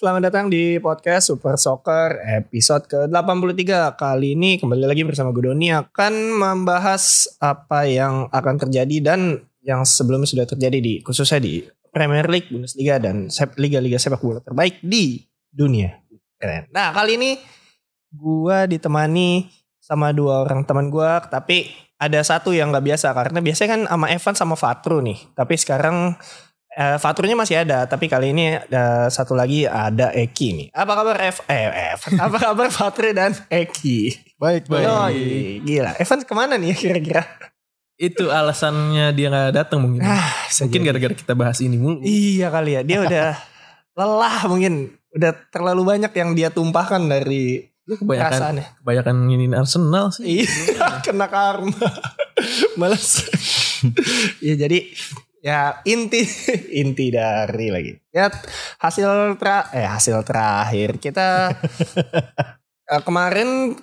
Selamat datang di podcast Super Soccer episode ke-83 Kali ini kembali lagi bersama gue Doni akan membahas apa yang akan terjadi dan yang sebelumnya sudah terjadi di khususnya di Premier League, Bundesliga dan liga-liga sepak bola terbaik di dunia. Keren. Nah kali ini gue ditemani sama dua orang teman gue tapi ada satu yang nggak biasa karena biasanya kan sama Evan sama Fatru nih tapi sekarang uh, Faturnya masih ada tapi kali ini ada satu lagi ada Eki nih. Apa kabar F eh F apa kabar Fatru dan Eki? Baik baik. Yoi, gila. Evan ke mana nih kira-kira? Itu alasannya dia nggak datang mungkin. Ah, mungkin gara-gara kita bahas ini mulu. Iya kali ya. Dia udah lelah mungkin. Udah terlalu banyak yang dia tumpahkan dari Lu kebanyakan kebanyakan nginin Arsenal sih. Iya, kena karma. Males. ya jadi ya inti inti dari lagi. Ya hasil tra eh hasil terakhir kita eh, kemarin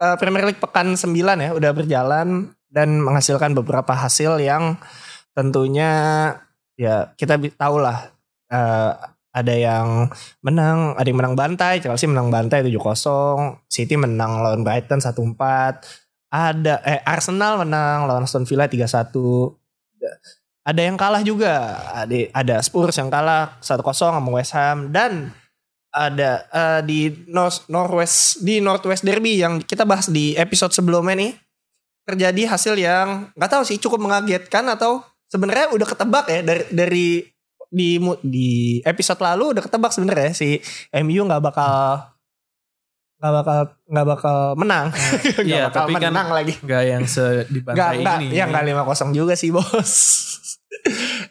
eh, Premier League pekan 9 ya udah berjalan dan menghasilkan beberapa hasil yang tentunya ya kita tahu lah eh, ada yang menang, ada yang menang bantai, Chelsea menang bantai 7-0, City menang lawan Brighton 1-4, ada eh Arsenal menang lawan Aston Villa 3-1. Ada yang kalah juga, ada ada Spurs yang kalah 1-0 sama West Ham. Dan ada eh, di North Northwest di Northwest Derby yang kita bahas di episode sebelumnya nih terjadi hasil yang nggak tahu sih cukup mengagetkan atau sebenarnya udah ketebak ya dari dari di di episode lalu udah ketebak sebenarnya si MU nggak bakal nggak bakal nggak bakal menang. Nggak Iya, bakal tapi kan menang lagi. Gak yang nggak sedibantai nggak. ini. ya. nggak lima kosong juga sih bos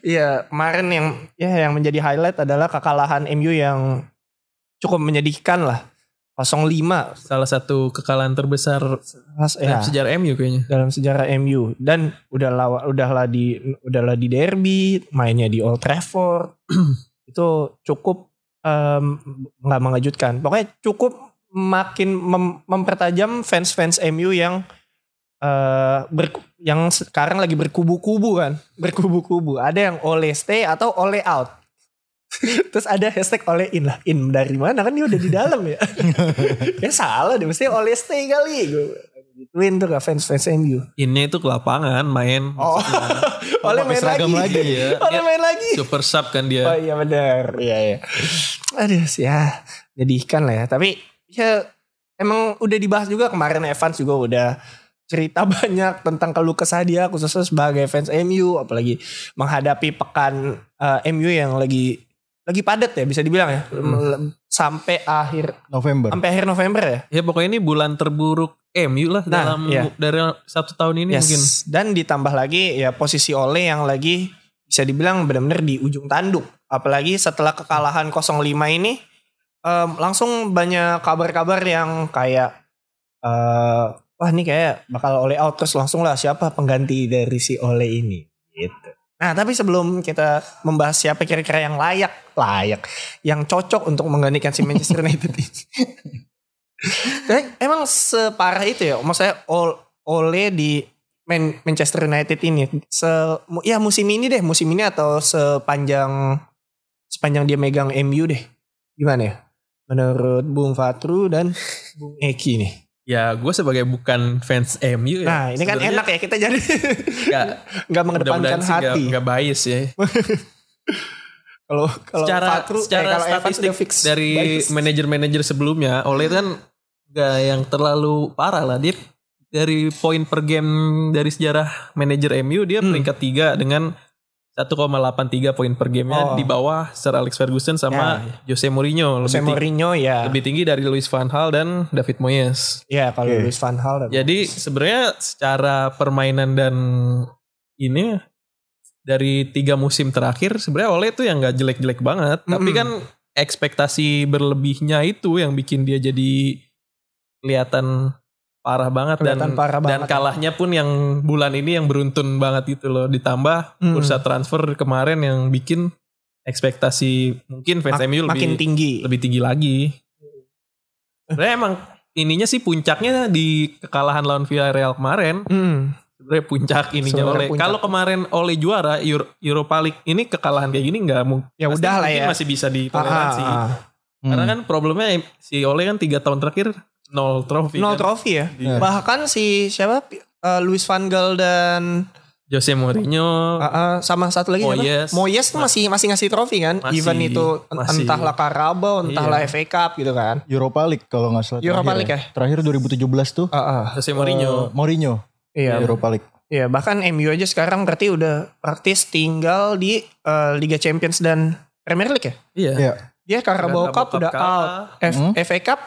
Iya kemarin yang ya yang menjadi highlight adalah kekalahan MU yang cukup menyedihkan lah. 0-5 Salah satu kekalahan terbesar ya, dalam sejarah MU kayaknya. dalam sejarah MU dan udah lawa, udahlah di udahlah di derby mainnya di Old Trafford. Itu cukup nggak mengejutkan. Pokoknya cukup makin mem- mempertajam fans-fans MU yang eh ber- yang sekarang lagi berkubu-kubu kan berkubu-kubu ada yang oleh stay atau oleh out terus ada hashtag oleh in lah in dari mana kan dia udah di dalam ya ya salah deh mesti oleh stay kali gue gituin tuh gak fans-fans MU Ini itu ke lapangan main. Oh, oleh main lagi. lagi ya. Oleh main lagi. Super sub kan Oh dia. iya benar. Iya iya. Aduh sih ya. Jadikan lah ya. Tapi ya emang udah dibahas juga kemarin Evans juga udah cerita banyak tentang keluh kesah dia khususnya sebagai fans MU apalagi menghadapi pekan eh, MU yang lagi lagi padat ya bisa dibilang ya sampai akhir November. sampai akhir November ya Ya pokoknya ini bulan terburuk MU lah Nah, dalam iya. dari satu tahun ini Yes. mungkin. Dan ditambah lagi ya posisi Ole yang lagi bisa dibilang benar-benar di ujung tanduk. Apalagi setelah kekalahan 0-5 ini em, langsung banyak kabar-kabar yang kayak eh wah ini kayak bakal Ole out terus langsung lah siapa pengganti dari si Ole ini gitu. Nah, tapi sebelum kita membahas siapa kira-kira yang layak, layak, yang cocok untuk menggantikan si Manchester United ini. Emang separah itu ya? Maksudnya Ol- Ole di Man- Manchester United ini se ya musim ini deh, musim ini atau sepanjang sepanjang dia megang MU deh. Gimana ya? Menurut Bung Fatru dan Bung Eki nih. Ya gue sebagai bukan fans MU ya. Nah, ini kan enak ya kita jadi Gak, nggak mengedepankan gak, hati. gak bias ya. Kalau kalau secara Fatru, eh, secara kalau Evans statistik fix dari manajer-manajer sebelumnya Ole itu kan gak yang terlalu parah lah dia dari poin per game dari sejarah manajer MU dia Hmm. peringkat 3 dengan 1,83 poin per gamenya Oh. di bawah Sir Alex Ferguson sama Jose Mourinho Jose lebih, tinggi, Mourinho ya. lebih tinggi dari Luis van Gaal dan David Moyes. Ya kalau Oke. Luis van Gaal dan Jadi sebenarnya secara permainan dan ini dari tiga musim terakhir sebenarnya Ole itu yang nggak jelek-jelek banget, tapi Mm-mm. kan ekspektasi berlebihnya itu yang bikin dia jadi kelihatan parah banget Kelihatan dan parah dan banget. kalahnya pun yang bulan ini yang beruntun banget itu loh ditambah Hmm. bursa transfer kemarin yang bikin ekspektasi mungkin fans Mak- MU lebih makin tinggi. lebih tinggi lagi. Sebenarnya emang ininya sih puncaknya di kekalahan lawan Villarreal kemarin. Hmm. Sebenarnya puncak ininya oleh. Kalau kemarin oleh juara Euro- Europa League ini kekalahan kayak gini nggak mungkin. Ya udah lah ya. masih bisa ditoleransi. Ah, ah, ah. Karena Hmm. kan problemnya si Ole kan tiga tahun terakhir nol trofi. Nol kan. trofi ya. Iya. Bahkan si siapa? Eh, Luis van Gaal dan Jose Mourinho. uh, uh, sama satu lagi Moyes. siapa? Moyes tuh masih masih ngasih trofi kan? Masih, Event itu masih. entahlah Carabao, entahlah Iya. FA Cup gitu kan. Europa League kalau nggak salah. Europa terakhir League ya? Terakhir 2017 tuh. Uh, uh. Jose Mourinho. eh, Mourinho. Iya. Europa League. Iya, bahkan MU aja sekarang berarti udah praktis tinggal di eh, Liga Champions dan Premier League ya? Iya. Iya. Dia Carabao Cup Cup udah out. F- Hmm. FA Cup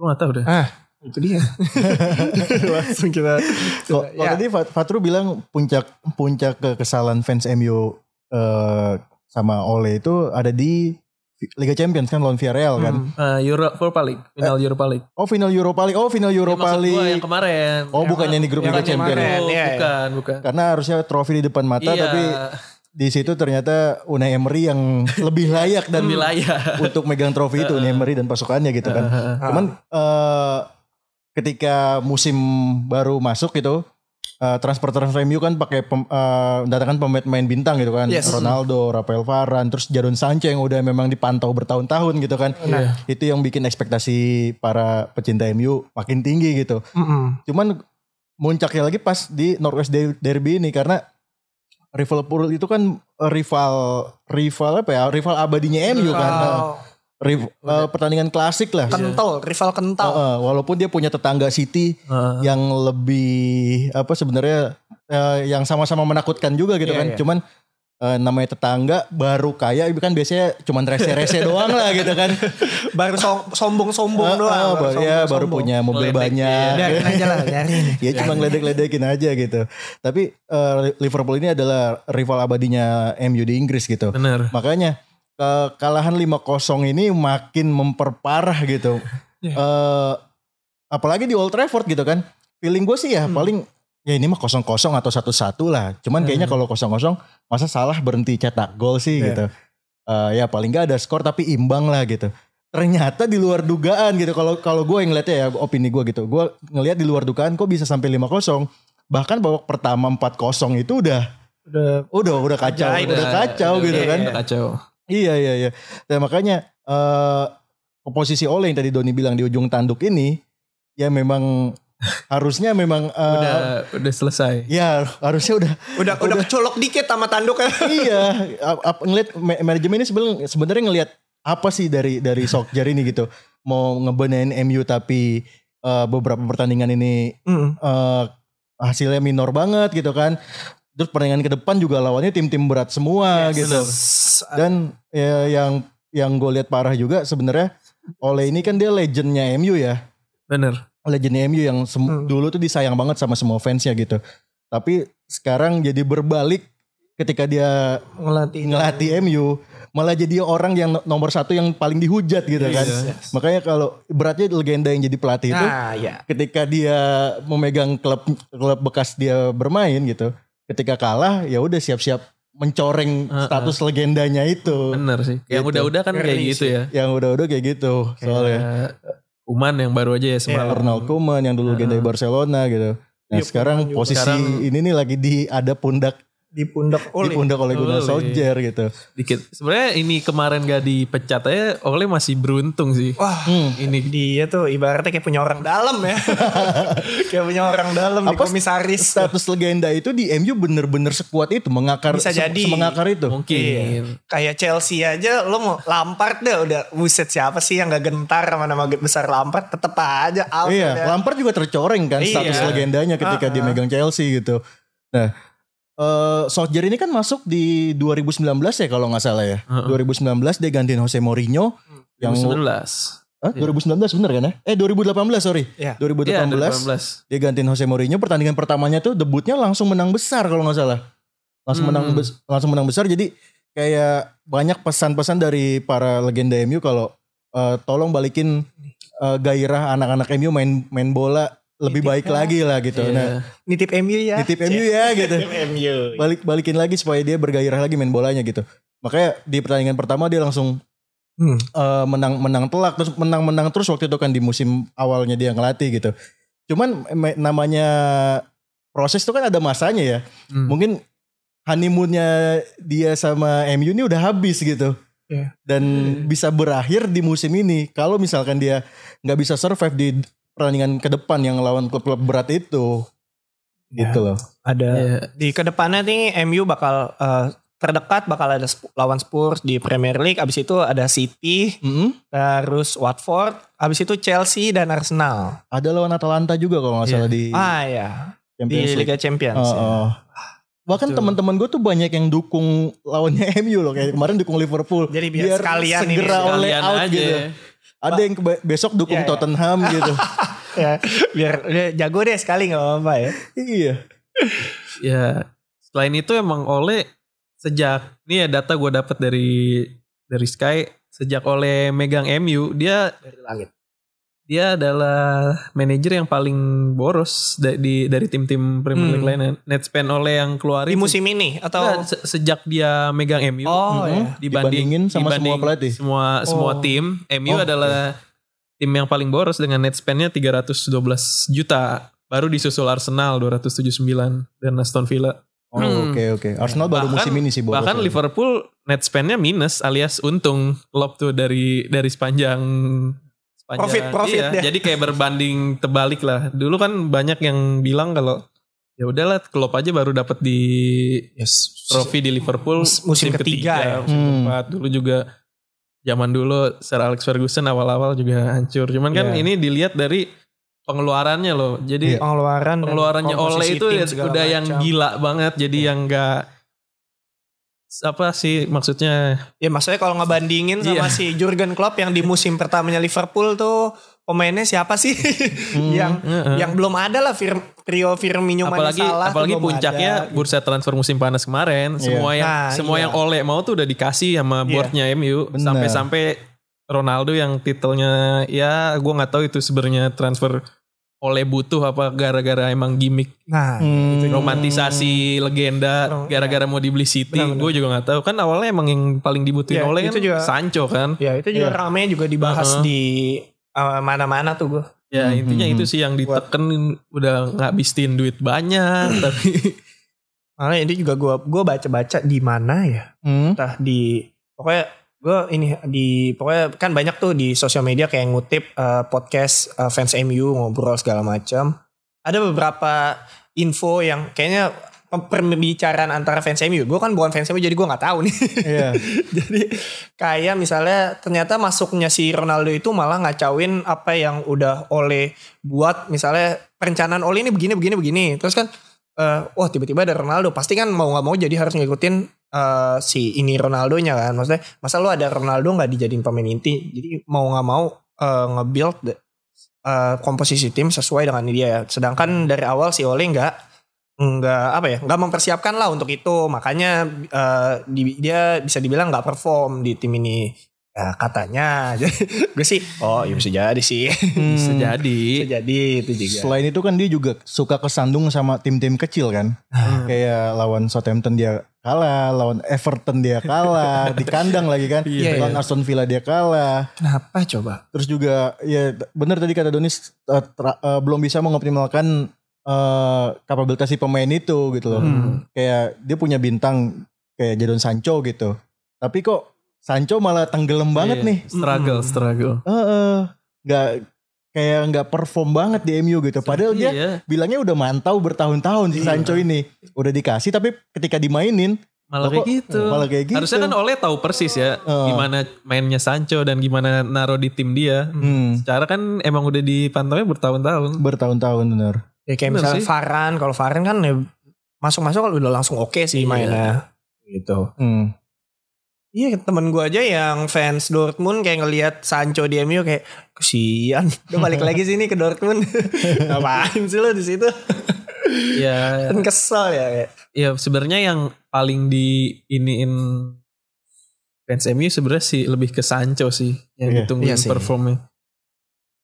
Gue gak tau deh. itu dia. Langsung kita. Kok Ya. tadi Fat- Fatru bilang puncak puncak kekesalan fans MU eh, sama Ole itu ada di Liga Champions kan lawan Villarreal kan. Hmm. Uh, Euro, Europa League. Final Europa League. Oh final Europa League. Oh final Ya, Europa gua League. yang kemarin. Oh bukannya di grup yang Liga. Champions. Iya, iya. bukan, bukan. Karena harusnya trofi di depan mata Iya, tapi di situ ternyata Unai Emery yang lebih layak dan wilayah. untuk megang trofi itu Unai Emery dan pasukannya gitu kan. Cuman eh, ketika musim baru masuk gitu eh, transfer transfer MU kan pakai pem, eh, mendatangkan pemain bintang gitu kan. Yes. Ronaldo, Rafael Varane, terus Jadon Sancho yang udah memang dipantau bertahun-tahun gitu kan. Iya. Itu yang bikin ekspektasi para pecinta MU makin tinggi gitu. Mm-mm. Cuman muncaknya lagi pas di Northwest Der- Derby ini karena Liverpool itu kan eh, rival rival apa ya? Rival abadinya MU kan. Rival Riv- eh, pertandingan klasik lah. kental, rival kental. Heeh, walaupun dia punya tetangga City Heeh. yang lebih apa sebenarnya eh, yang sama-sama menakutkan juga gitu Iya, kan. iya. Cuman eh, namanya tetangga baru kaya itu kan biasanya cuman rese-rese doang lah gitu kan. Baru som- sombong-sombong doang. Ah, baru, ya baru sombong-sombong. punya mobil Meledek, banyak. Biarin aja lah, ya cuma ngeledek-ledekin aja gitu. Tapi eh, Liverpool ini adalah rival abadinya MU di Inggris gitu. Bener. Makanya kekalahan 5-0 ini makin memperparah gitu. Iya. Eh, apalagi di Old Trafford gitu kan. Feeling gue sih ya Hmm. paling ya ini mah 0-0 atau 1-1 lah. Cuman kayaknya kalau 0-0 masa salah berhenti cetak gol sih Iya. gitu. Eh, ya paling gak ada skor tapi imbang lah gitu. Ternyata di luar dugaan gitu. Kalau kalau gue yang ngeliatnya ya opini gue gitu. Gue ngelihat di luar dugaan kok bisa sampai 5-0. Bahkan babak pertama 4-0 itu udah Udah udah udah kacau, Ajaib. udah kacau udah- gitu iya, kan. Udah kacau. Iya iya iya. Dan makanya eh posisi Ole yang tadi Doni bilang di ujung tanduk ini ya memang harusnya memang eh, Udah udah selesai. ya harusnya udah udah udah kecolok dikit sama tanduknya. iya ap- ma- manajemen ini sebenarnya sebenarnya ngelihat apa sih dari dari Solskjaer ini gitu mau ngebenain MU tapi eh, beberapa pertandingan ini Mm. eh, hasilnya minor banget gitu kan terus pertandingan ke depan juga lawannya tim-tim berat semua gitu dan ya, yang yang gue lihat parah juga sebenarnya Ole ini kan dia legendnya MU ya Bener. Legendnya MU yang Hmm. dulu tuh disayang banget sama semua fansnya gitu tapi sekarang jadi berbalik ketika dia ngelatih ngelatih MU malah jadi orang yang no- nomor satu yang paling dihujat gitu kan Iya. makanya kalau beratnya legenda yang jadi pelatih itu Nah, ya. ketika dia memegang klub klub bekas dia bermain gitu ketika kalah ya udah siap-siap mencoreng Heeh. status legendanya itu Bener sih. Yang Gitu. udah-udah kan kayak gitu sih. ya. yang udah-udah kayak gitu soalnya Kayak Uman yang baru aja ya semalam. Ronald Koeman yang dulu legenda Heeh. Barcelona gitu nah Iya, sekarang posisi Sekarang- ini nih lagi di ada pundak di pundak di Ole. pundak oleh Gunnar. Solskjaer gitu Dikit. Sebenarnya ini kemarin gak dipecat aja Oleh masih beruntung sih. Wah, Hmm. Ini dia tuh ibaratnya kayak punya orang dalam ya. kayak punya orang dalam di Apa komisaris. status legenda itu di MU bener-bener sekuat itu mengakar Bisa se- jadi. semengakar itu mungkin. Kayak Chelsea aja lo mau Lampard deh udah buset siapa sih yang gak gentar sama nama besar Lampard tetep aja out Iya, udah. Lampard juga tercoreng kan Iya. status legendanya ketika Ah, dia ah. megang Chelsea gitu. Nah, eh Solskjaer ini kan masuk di 2019 ya kalau nggak salah ya. Heeh. 2019 dia gantiin Jose Mourinho yang 2019. Hah? 2019 bener kan ya? Eh 2018 sorry. Iya. 2018 Iya, 2018. dia gantiin Jose Mourinho pertandingan pertamanya tuh debutnya langsung menang besar kalau nggak salah. Langsung Hmm. menang bes- langsung menang besar jadi kayak banyak pesan-pesan dari para legenda MU kalau eh, tolong balikin eh, gairah anak-anak MU main main bola lebih baik Nitipnya. lagi lah gitu. Iya. Nah, Nitip MU ya. nitip MU ya gitu. Nitip MU. Balik balikin lagi supaya dia bergairah lagi main bolanya gitu. Makanya di pertandingan pertama dia langsung Hmm. eh, menang menang telak terus menang menang terus waktu itu kan di musim awalnya dia ngelatih gitu. Cuman namanya proses itu kan ada masanya ya. Hmm. Mungkin honeymoonnya dia sama MU ini udah habis gitu. Iya. dan bisa berakhir di musim ini kalau misalkan dia nggak bisa survive di pertandingan ke depan yang lawan klub-klub berat itu Ya. gitu loh Ada Iya. di ke depannya nih MU bakal eh, terdekat bakal ada Sp- lawan Spurs di Premier League. Abis itu ada City, Mm-mm. terus Watford, abis itu Chelsea dan Arsenal. ada lawan Atalanta juga kalau nggak Iya. salah di Ah ya, di Champions League Liga Champions. Oh, ya. oh. Bahkan teman-teman gue tuh banyak yang dukung lawannya MU loh kayak kemarin dukung Liverpool. Jadi biar sekalian ini, segera oleh Sekalian out aja. gitu. Ada yang besok dukung Iya, iya. Tottenham gitu. ya, biar dia jago deh sekali nggak apa-apa ya. iya. Ya, selain itu emang Ole sejak ini ya data gue dapat dari dari Sky sejak Ole megang MU dia Dari langit. Dia adalah manajer yang paling boros da- di dari tim-tim Premier League Hmm. lainnya. Net spend Ole yang keluarin Di musim ini atau Enggak, se- sejak dia megang MU Oh Mm-mm. ya. dibanding Dibandingin sama dibanding semua pelatih. semua semua Oh. tim MU Oh, adalah tim yang paling boros dengan net spendnya 312 juta baru disusul Arsenal 279 dan Aston Villa Oh, Hmm. Oke oke. Arsenal baru Bahkan- musim ini sih boros. bahkan ya. Liverpool net spendnya minus alias untung Klopp tuh dari dari sepanjang sepanjang Profit- profit iya, dia. jadi kayak berbanding terbalik lah dulu kan banyak yang bilang kalau ya udahlah Klopp aja baru dapat di Yes. trofi di Liverpool Mus- musim ketiga ya. musim Hmm. keempat dulu juga zaman dulu Sir Alex Ferguson awal-awal juga hancur cuman kan Iya. ini dilihat dari pengeluarannya loh jadi Iya. pengeluaran pengeluarannya komposisi Ole itu ya udah yang macam. gila banget jadi Iya. yang enggak apa sih maksudnya Ya maksudnya kalau ngebandingin sama Iya. si Jurgen Klopp yang di musim pertamanya Liverpool tuh pemainnya siapa sih Hmm. yang Heeh. yang belum ada lah Fir, trio Firmino Mane apalagi Salah apalagi puncaknya ada. bursa transfer musim panas kemarin Iya. semua yang Nah, semua iya. yang Ole mau tuh udah dikasih sama Iya. boardnya MU Benar. sampai-sampai Ronaldo yang titelnya ya gue nggak tahu itu sebenarnya transfer Ole butuh apa gara-gara emang gimmick Nah, Hmm. romantisasi legenda Ron- gara-gara mau dibeli City gue juga nggak tahu kan awalnya emang yang paling dibutuhin Iya, Ole itu kan juga- Sancho kan ya itu juga Iya. rame juga dibahas Uh-huh. di uh, mana-mana tuh gue. ya Hmm, intinya hmm, itu sih yang diteken udah ngabisin duit banyak tapi Malah ini juga gue gue baca-baca di mana ya, Hmm. entah di pokoknya gue ini di pokoknya kan banyak tuh di sosial media kayak ngutip uh, podcast uh, fans MU ngobrol segala macam. Ada beberapa info yang kayaknya pembicaraan antara fans MU. Gue kan bukan fans MU jadi gue nggak tahu nih. Iya. Jadi kayak misalnya ternyata masuknya si Ronaldo itu malah ngacauin apa yang udah oleh buat misalnya perencanaan oleh ini begini begini begini. Terus kan eh, wah tiba-tiba ada Ronaldo pasti kan mau nggak mau jadi harus ngikutin eh, si ini Ronaldonya kan. Maksudnya masa lu ada Ronaldo nggak dijadiin pemain inti. Jadi mau nggak mau eh, nge-build eh, komposisi tim sesuai dengan dia ya. Sedangkan dari awal si Ole nggak nggak apa ya nggak mempersiapkan lah untuk itu makanya eh, di- dia bisa dibilang nggak perform di tim ini ya katanya gue sih oh ya bisa jadi sih bisa Hmm. jadi bisa jadi itu juga Selain itu kan dia juga suka kesandung sama tim-tim kecil kan. Hmm. Kayak lawan Southampton dia kalah, lawan Everton dia kalah, di kandang lagi kan. Iya, lawan iya. Aston Villa dia kalah. kenapa coba Terus juga ya benar tadi kata Donis eh, tra- eh, belum bisa mengoptimalkan eh, kapabilitas si pemain itu gitu loh. Hmm. Kayak dia punya bintang kayak Jadon Sancho gitu. Tapi kok Sancho malah tenggelam banget Iya, nih. struggle Mm. struggle Heeh. nggak kayak nggak perform banget di MU gitu. Padahal dia Iya, bilangnya udah mantau bertahun-tahun si Iya. Sancho ini. Udah dikasih tapi ketika dimainin malah kayak gitu malah kayak gitu. harusnya kan Ole tahu persis ya gimana mainnya Sancho dan gimana naro di tim dia Hmm, secara kan emang udah dipantaunya bertahun-tahun bertahun-tahun bener. ya kayak Bener misalnya sih. Varan kalau Varan kan ya masuk-masuk kalau udah langsung oke sih Iya. mainnya gitu Hmm. Iya temen gue aja yang fans Dortmund kayak ngelihat Sancho di MU kayak kesian udah balik lagi sini ke Dortmund ngapain sih lo di situ ya kan kesel ya kayak. ya sebenarnya yang paling di iniin fans MU sebenarnya sih lebih ke Sancho sih yang Iya. ditungguin Iya sih. performnya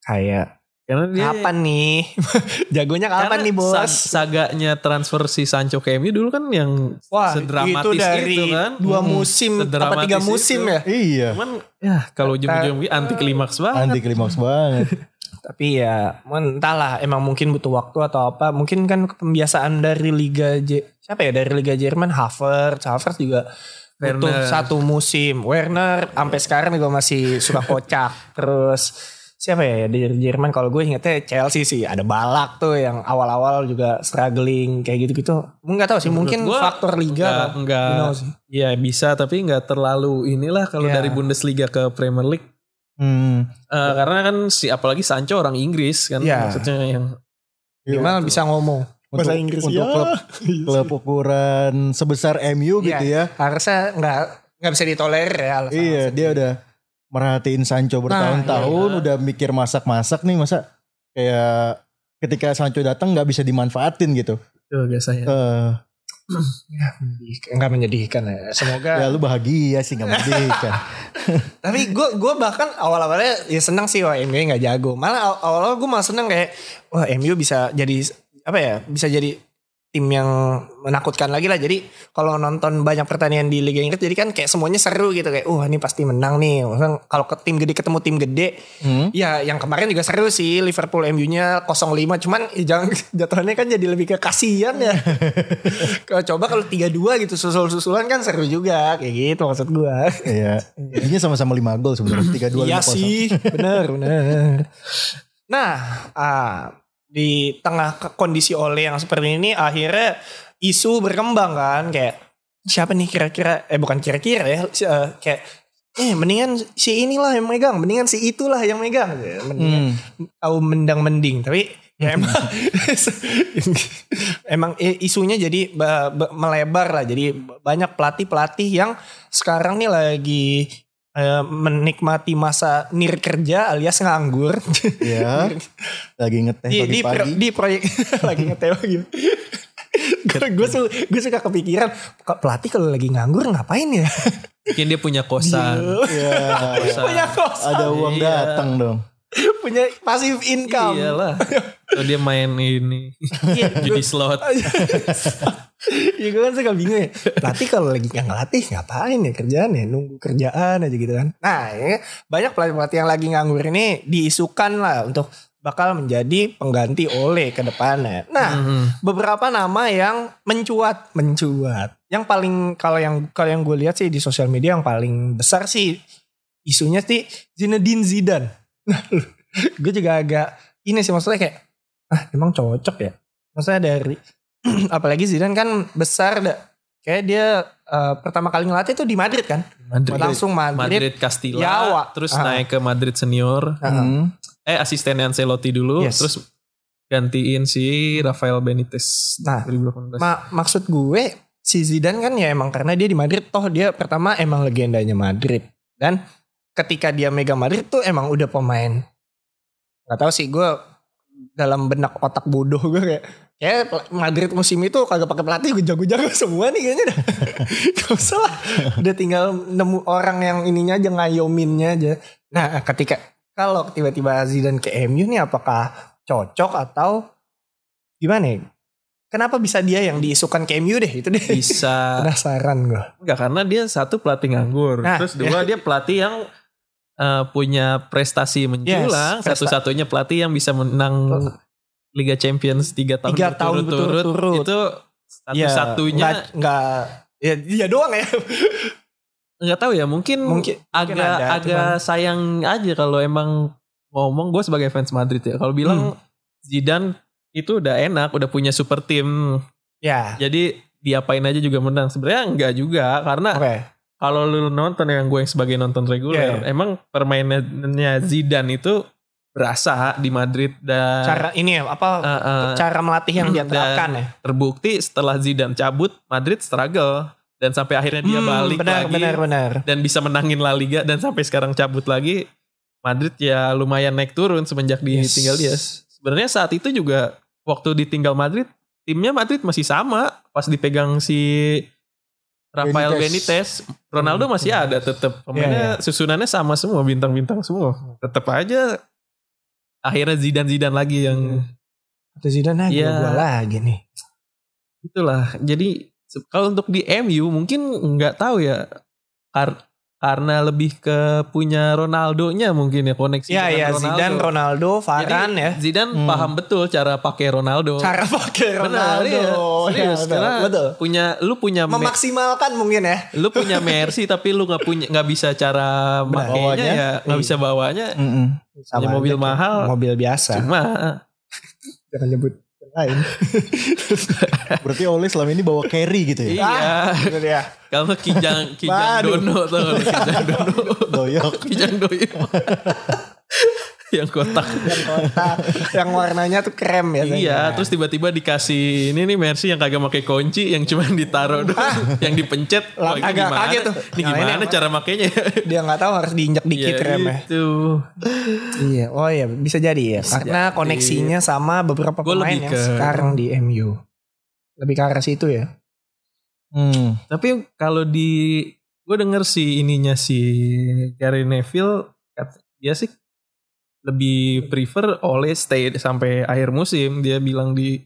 kayak karena dia kapan nih jagonya kapan karena nih bos sa- saganya transfer si Sancho ke MU dulu kan yang Wah sedramatis itu dari itu kan. dua Hmm. musim apa Sedramatis tiga itu. musim ya Iya. cuman ya kalau ujung-ujung anti klimaks banget Anti klimaks banget. tapi ya men- entahlah emang mungkin butuh waktu atau apa mungkin kan pembiasaan dari Liga J siapa ya dari Liga Jerman Havertz Havertz juga butuh Werner. satu musim. Werner sampai sekarang juga masih suka kocak. Terus siapa ya di Jerman kalau gue ingetnya Chelsea sih ada Balak tuh yang awal-awal juga struggling kayak gitu-gitu. Nggak tahu sih mungkin Menurut gua faktor liga. Enggak, apa. enggak. Who knows sih. Ya bisa tapi nggak terlalu inilah kalau Iya. dari Bundesliga ke Premier League. Hmm. Eh, karena kan si apalagi Sancho orang Inggris kan Iya. maksudnya yang Gimana bisa ngomong Untuk, bahasa Inggris untuk ya. klub, klub ukuran sebesar MU gitu Iya, ya. Harusnya nggak nggak bisa ditolerir ya. Iya, dia udah merhatiin Sancho bertahun-tahun, iya. udah mikir masak-masak nih masa kayak ketika Sancho datang nggak bisa dimanfaatin gitu. itu biasanya. Eh, Menyedihkan. Nggak menyedihkan ya. Semoga. ya lu bahagia sih nggak kan. Tapi gue gue bahkan awal-awalnya ya senang sih wah MU nggak jago. Malah aw- awal-awal gue malah senang kayak wah MU bisa jadi apa ya bisa jadi tim yang menakutkan lagi lah. Jadi kalau nonton banyak pertandingan di Liga Inggris jadi kan kayak semuanya seru gitu kayak wah ini pasti menang nih. Maksudnya kalau ke tim gede ketemu tim gede Hmm. ya yang kemarin juga seru sih Liverpool MU-nya 0-5 cuman ya jangan jatuhannya kan jadi lebih ke kasihan ya. kalau coba kalau 3-2 gitu susul-susulan kan seru juga kayak gitu maksud gua. Iya. Jadinya sama-sama 5 gol sebenarnya. 3-2 Iya 5-0. sih, benar benar. Nah, ah, di tengah kondisi Ole yang seperti ini akhirnya isu berkembang kan kayak siapa nih kira-kira eh bukan kira-kira ya eh, kayak eh mendingan si inilah yang megang, mendingan si itulah yang megang. Ya, Mendingan Hmm. tahu mendang mending tapi ya emang emang isunya jadi ba- ba- melebar lah jadi banyak pelatih pelatih yang sekarang nih lagi eh, menikmati masa nir kerja alias nganggur Iya. Lagi ngeteh di, di, pro- di proyek lagi ngetewa gitu gue su gue suka kepikiran pelatih kalau lagi nganggur ngapain ya Mungkin dia punya kosan. Iya. punya kos Ada uang Iya. datang dong. punya passive income Iyalah. Atau dia main ini Iya, judi slot. ya gue kan suka bingung ya. Pelatih kalau lagi nggak ngelatih ngapain ya kerjaan ya? Nunggu kerjaan aja gitu kan. Nah ya, banyak pelatih-pelatih yang lagi nganggur ini Diisukan lah untuk bakal menjadi pengganti oleh ke depannya. Nah Mhm. beberapa nama yang mencuat Mencuat. Yang paling kalau yang kalau yang gue lihat sih di sosial media yang paling besar sih Isunya sih Zinedine Zidane. Nah gue juga agak ini sih maksudnya kayak ah emang cocok ya? Maksudnya dari apalagi Zidane kan besar dah kayak dia eh, pertama kali ngelatih tuh di Madrid kan Madrid. langsung Madrid, Madrid Castilla, Jawa. terus Ah. naik ke Madrid senior. Heeh. Hmm. Eh asistennya Ancelotti dulu, Yes. terus gantiin si Rafael Benitez. Nah, 2018. Ma- maksud gue si Zidane kan ya emang karena dia di Madrid toh dia pertama emang legendanya Madrid dan ketika dia megang Madrid tuh emang udah pemain nggak tahu sih gue dalam benak otak bodoh gue kayak pel- Madrid musim itu kagak pakai pelatih gue jago-jago semua nih kayaknya dah gak usah lah udah tinggal nemu orang yang ininya aja ngayominnya aja nah ketika kalau tiba-tiba Zidane ke MU nih apakah cocok atau gimana ya Kenapa bisa dia yang diisukan ke MU deh itu deh. bisa Penasaran gue. Enggak karena dia satu pelatih nganggur. Nah, Terus dua dia pelatih yang eh, punya prestasi menjulang. Yes, Satu-satunya pelatih yang bisa menang Liga Champions tiga tahun Tiga tahun berturut-turut. Itu satu-satunya Nggak, nggak ya dia doang ya. nggak tahu ya mungkin, Mungkin- agak mungkin ada, agak sayang aja kalau emang ngomong gue sebagai fans Madrid ya kalau bilang Hmm. Zidane itu udah enak udah punya super tim Ya. jadi diapain aja juga menang sebenarnya enggak juga karena Oke. kalau lu nonton yang gue yang sebagai nonton reguler Iya, emang permainannya Zidane itu berasa di Madrid dan Cara ini ya apa eh, eh, cara melatih yang dia terapkan ya. terbukti setelah Zidane cabut Madrid struggle dan sampai akhirnya dia Hmm, balik benar, lagi benar benar. dan bisa menangin La Liga dan sampai sekarang cabut lagi Madrid ya lumayan naik turun semenjak Yes. ditinggal dia. Sebenarnya saat itu juga waktu ditinggal Madrid timnya Madrid masih sama pas dipegang si Rafael Benitez, Benitez. Ronaldo masih ada tetap pemainnya susunannya sama semua bintang-bintang semua tetap aja akhirnya Zidane Zidane lagi yang Atau Zidane ah, Iya. gua lagi nih. itulah jadi kalau untuk di MU mungkin nggak tahu ya Kar- karena lebih ke punya Ronaldonya mungkin ya koneksi Iya dengan iya Ronaldo. Zidane, Ronaldo, Jadi, Varane ya. Zidane paham betul cara pakai Ronaldo. Cara pakai Benar, Ronaldo. iya. Ya, Serius, betul, karena betul. punya lu punya me- Memaksimalkan mungkin ya. lu punya Mercy tapi lu nggak punya nggak bisa cara makainya Bawanya. ya nggak bisa bawanya Mm-mm. Punya mobil aja kayak mahal. Mobil biasa. cuma Jangan nyebut lain. Berarti Oleh selama ini bawa carry gitu ya. iya Itu dia. kalau kijang kijang Waduh. dono tuh kijang dono Doyok. kijang doyo yang kotak Yang kotak, yang warnanya tuh krem ya. iya terus tiba-tiba dikasih ini nih Mercy yang kagak pakai kunci yang cuma ditaruh doang yang dipencet Wah, ini agak gimana kaget tuh. ini Nah, gimana ini cara makainya dia nggak tahu harus diinjak dikit Iya, remnya. gitu. Iya, oh iya bisa jadi ya. Karena jadi. koneksinya sama beberapa Gua pemain yang ke- sekarang di MU. Lebih ke arah situ ya. Hmm. Tapi kalau di gue denger si ininya si Gary Neville dia sih lebih prefer oleh stay sampai akhir musim dia bilang di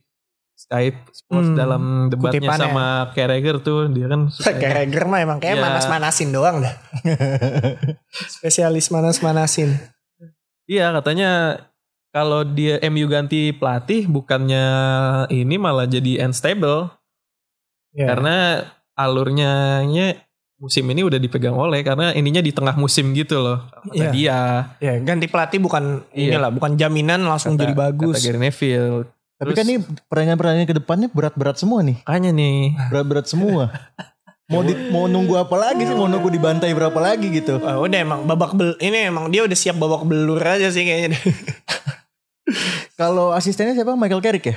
Skype Sports Hmm, dalam debatnya kutipannya. sama Carragher tuh dia kan Carragher mah emang kayak Iya. manas-manasin doang dah. Spesialis manas-manasin. iya katanya kalau dia MU ganti pelatih bukannya ini malah jadi unstable Ya. karena alurnya nya musim ini udah dipegang oleh karena ininya di tengah musim gitu loh kata Iya. dia ya ganti pelatih bukan Iya. inilah, bukan jaminan langsung Kata- jadi bagus. kata Gary Neville Tapi Terus- kan nih pertandingan-pertandingan ke depannya berat-berat semua nih. makanya nih Berat-berat semua. mau di, mau nunggu apa lagi sih? Mau nunggu dibantai berapa lagi gitu? Wah, udah emang babak bel ini emang dia udah siap babak belur aja sih kayaknya. Kalau asistennya siapa? Michael Carrick ya?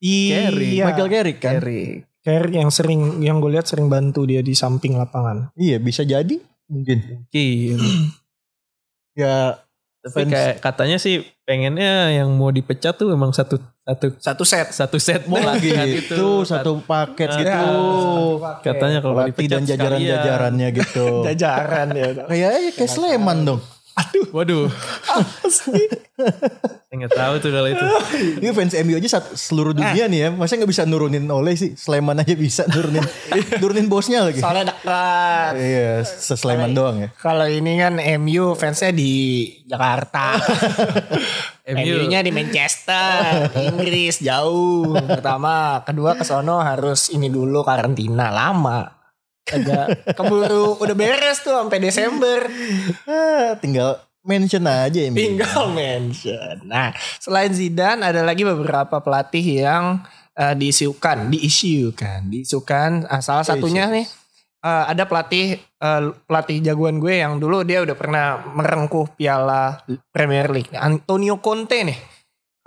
Iya. Michael Carrick kan? Carrick. Carrick yang sering yang gue lihat sering bantu dia di samping lapangan. Iya bisa jadi mungkin. mungkin Ya tapi Fans- kayak katanya sih pengennya yang mau dipecat tuh emang satu satu Satu set. satu set mau pelatih gitu satu paket Nah, gitu. katanya kalau dipecat dan jajaran-jajarannya gitu. Jajaran ya. Kayak aja kayak Sleman dong. Sekalian. waduh saya nggak tahu tuh kalau itu Ini fans MU aja sat- seluruh dunia nih ya. Masa nggak bisa nurunin oleh sih? Sleman aja bisa nurunin nurunin bosnya lagi. Soalnya dekat. Iya, sesleman doang ya. Kalau ini kan MU fansnya di Jakarta. MU MU-nya di Manchester, Inggris jauh. Pertama, kedua ke sono harus ini dulu karantina lama. Agak keburu udah beres tuh sampai Desember. Ah, tinggal mention aja ya. Tinggal mention. Nah, selain Zidane ada lagi beberapa pelatih yang eh, diisukan, diisukan, diisukan. Ah, salah satunya nih eh, ada pelatih eh, pelatih jagoan gue yang dulu dia udah pernah merengkuh Piala Premier League. Antonio Conte nih.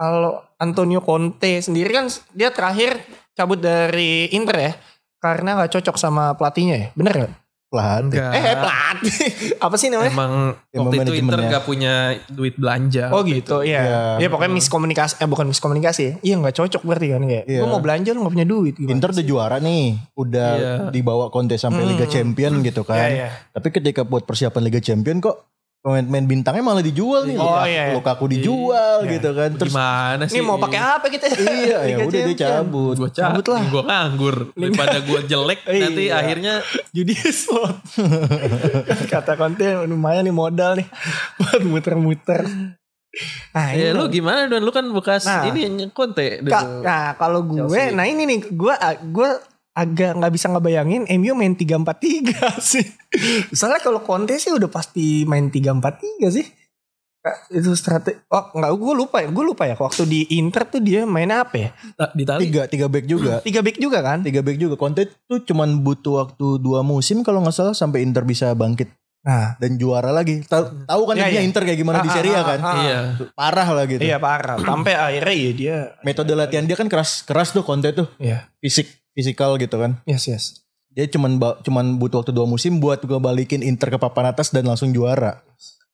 Kalau Antonio Conte sendiri kan dia terakhir cabut dari Inter ya. Karena nggak cocok sama pelatihnya ya. Bener gak? Pelatih. enggak Eh pelatih. Apa sih namanya? emang Emang waktu itu Inter manajemennya. nggak punya duit belanja Oh gitu, iya. Iya. Ya pokoknya miskomunikasi, eh bukan miskomunikasi. Iya nggak cocok berarti kan kayak. Iya. Gue mau belanja lu nggak punya duit. Gimana? Inter udah juara nih, udah Iya. dibawa kontes sampai Liga Champion gitu kan. Iya, iya. Tapi ketika buat persiapan Liga Champion kok pemain-pemain bintangnya malah dijual nih. Oh, Lukaku, iya, iya. Lukaku dijual Iya. gitu kan. Terus gimana sih Ini mau pakai apa kita? iya ya udah dia cabut. gue Cabut lah. gue nganggur daripada gue jelek nanti Iya. akhirnya Judi slot. Kata konten lumayan nih modal nih buat muter-muter. Nah, ya lu loh. gimana? dan lu kan bekas Nah. ini konte Ka- nah kalau gue, Chelsea. nah ini nih gue gue agak nggak bisa ngebayangin MU main 3-4-3 sih. Soalnya kalau Conte sih udah pasti main 3-4-3 sih. Kak, itu strategi oh nggak gue lupa ya gue lupa ya waktu di Inter tuh dia main apa ya di tali Tiga, tiga back juga. tiga back juga kan Tiga back juga. Conte tuh cuman butuh waktu dua musim kalau nggak salah sampai Inter bisa bangkit nah dan juara lagi. Tahu tahu kan dia iya. Inter kayak gimana di Ah, Serie A ah, kan? ah, ah. iya Parah lah gitu. iya parah sampai akhirnya ya dia Metode latihan dia kan keras keras tuh Conte tuh. iya Fisik fisikal gitu kan. yes yes Dia cuman cuman butuh waktu dua musim buat gue balikin Inter ke papan atas dan langsung juara.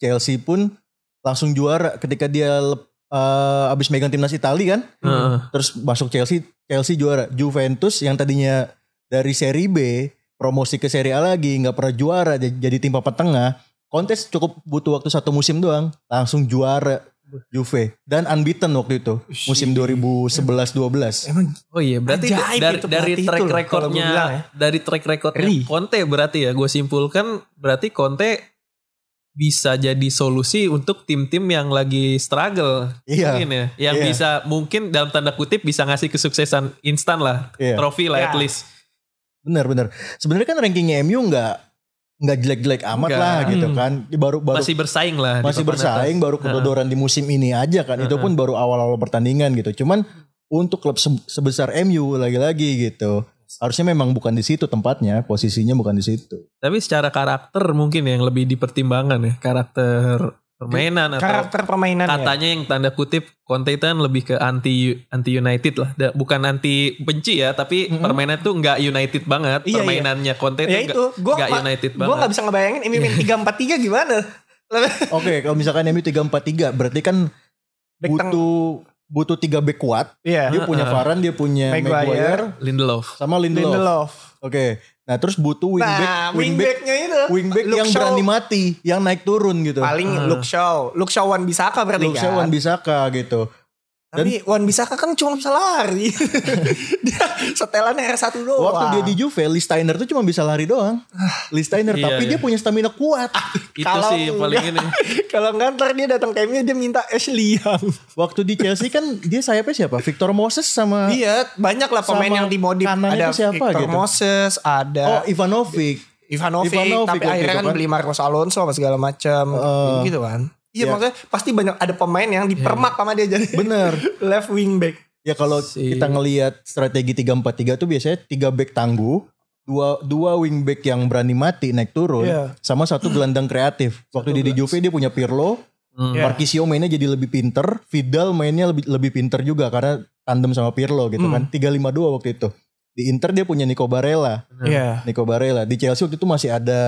Chelsea pun langsung juara ketika dia lep- eh, abis megang timnas Itali kan. Heeh. Terus masuk Chelsea, Chelsea juara. Juventus yang tadinya dari seri B promosi ke seri A lagi nggak pernah juara jadi, jadi tim papan tengah. Kontes cukup butuh waktu satu musim doang langsung juara Juve dan unbeaten waktu itu musim 2011-12. Emang Oh iya, berarti Ajaib dari itu dari track recordnya ya. dari track recordnya. Conte berarti ya gue simpulkan berarti Conte bisa jadi solusi untuk tim-tim yang lagi struggle Iya. mungkin ya yang Iya. bisa mungkin dalam tanda kutip bisa ngasih kesuksesan instan lah Iya. trofi lah Iya. at least Bener bener. Sebenarnya kan rankingnya MU nggak nggak jelek-jelek amat Nggak. lah gitu Hmm. kan. Baru baru masih bersaing lah masih bersaing atas. baru kedodoran di musim ini aja kan. Itu pun baru awal-awal pertandingan gitu. Cuman untuk klub se- sebesar MU lagi-lagi gitu. Harusnya memang bukan di situ tempatnya, posisinya bukan di situ. tapi secara karakter mungkin yang lebih dipertimbangkan ya karakter permainan atau karakter permainan ya. katanya yang tanda kutip Conte itu kan lebih ke anti anti United lah Da- bukan anti benci ya tapi Mhm. permainan tuh nggak United banget Iya, iya. permainannya Conte Ya itu gue nggak United gue banget nggak bisa ngebayangin ini main tiga empat tiga gimana? Oke, kalau misalkan MU 3-4-3 berarti kan Back butuh butuh tiga back kuat. Iya. Dia punya Varane, dia punya Maguire. Maguire, Lindelof sama Lindelof. Lindelof. Oke. Nah, terus butuh wingback, Nah, wingback, wingbacknya itu. wingback Luke yang Shaw. berani mati, yang naik turun gitu. Paling Luke Shaw. Luke Shaw Wan Bisaka berarti Luke kan. Shaw, Wan Bisaka gitu. Tapi Wan Bisaka kan cuma bisa lari. dia setelan R1 doang. Waktu dia di Juve, Lee Steiner tuh cuma bisa lari doang. Lee Steiner, Iya, tapi iya. dia punya stamina kuat. itu Kalau sih yang paling enggak- ini Kalau nggak ntar dia datang ke dia minta Ashley Young. Waktu di Chelsea kan dia sayapnya siapa? Victor Moses sama Iya, banyak lah pemain yang dimodif. Ada siapa Victor gitu? Moses, Oh, ada Ivanovic. Ivanovic, Ivanovic tapi waktu akhirnya itu kan kan. beli Marcos Alonso apa segala macam Eh, gitu kan. Iya ya. maksudnya pasti banyak ada pemain yang dipermak sama dia jadi Bener. left wing back. Ya kalau Si- kita ngelihat strategi 3-4-3 tuh biasanya tiga back tangguh, dua dua wing back yang berani mati naik turun, Iya. sama satu gelandang kreatif. Waktu dia di Juve dia punya Pirlo, Hmm. Iya. Marquisio mainnya jadi lebih pinter, Vidal mainnya lebih lebih pinter juga karena tandem sama Pirlo gitu Hmm. kan. 3-5-2 waktu itu. Di Inter dia punya Nico Barella, Iya. Nico Barella. Di Chelsea waktu itu masih ada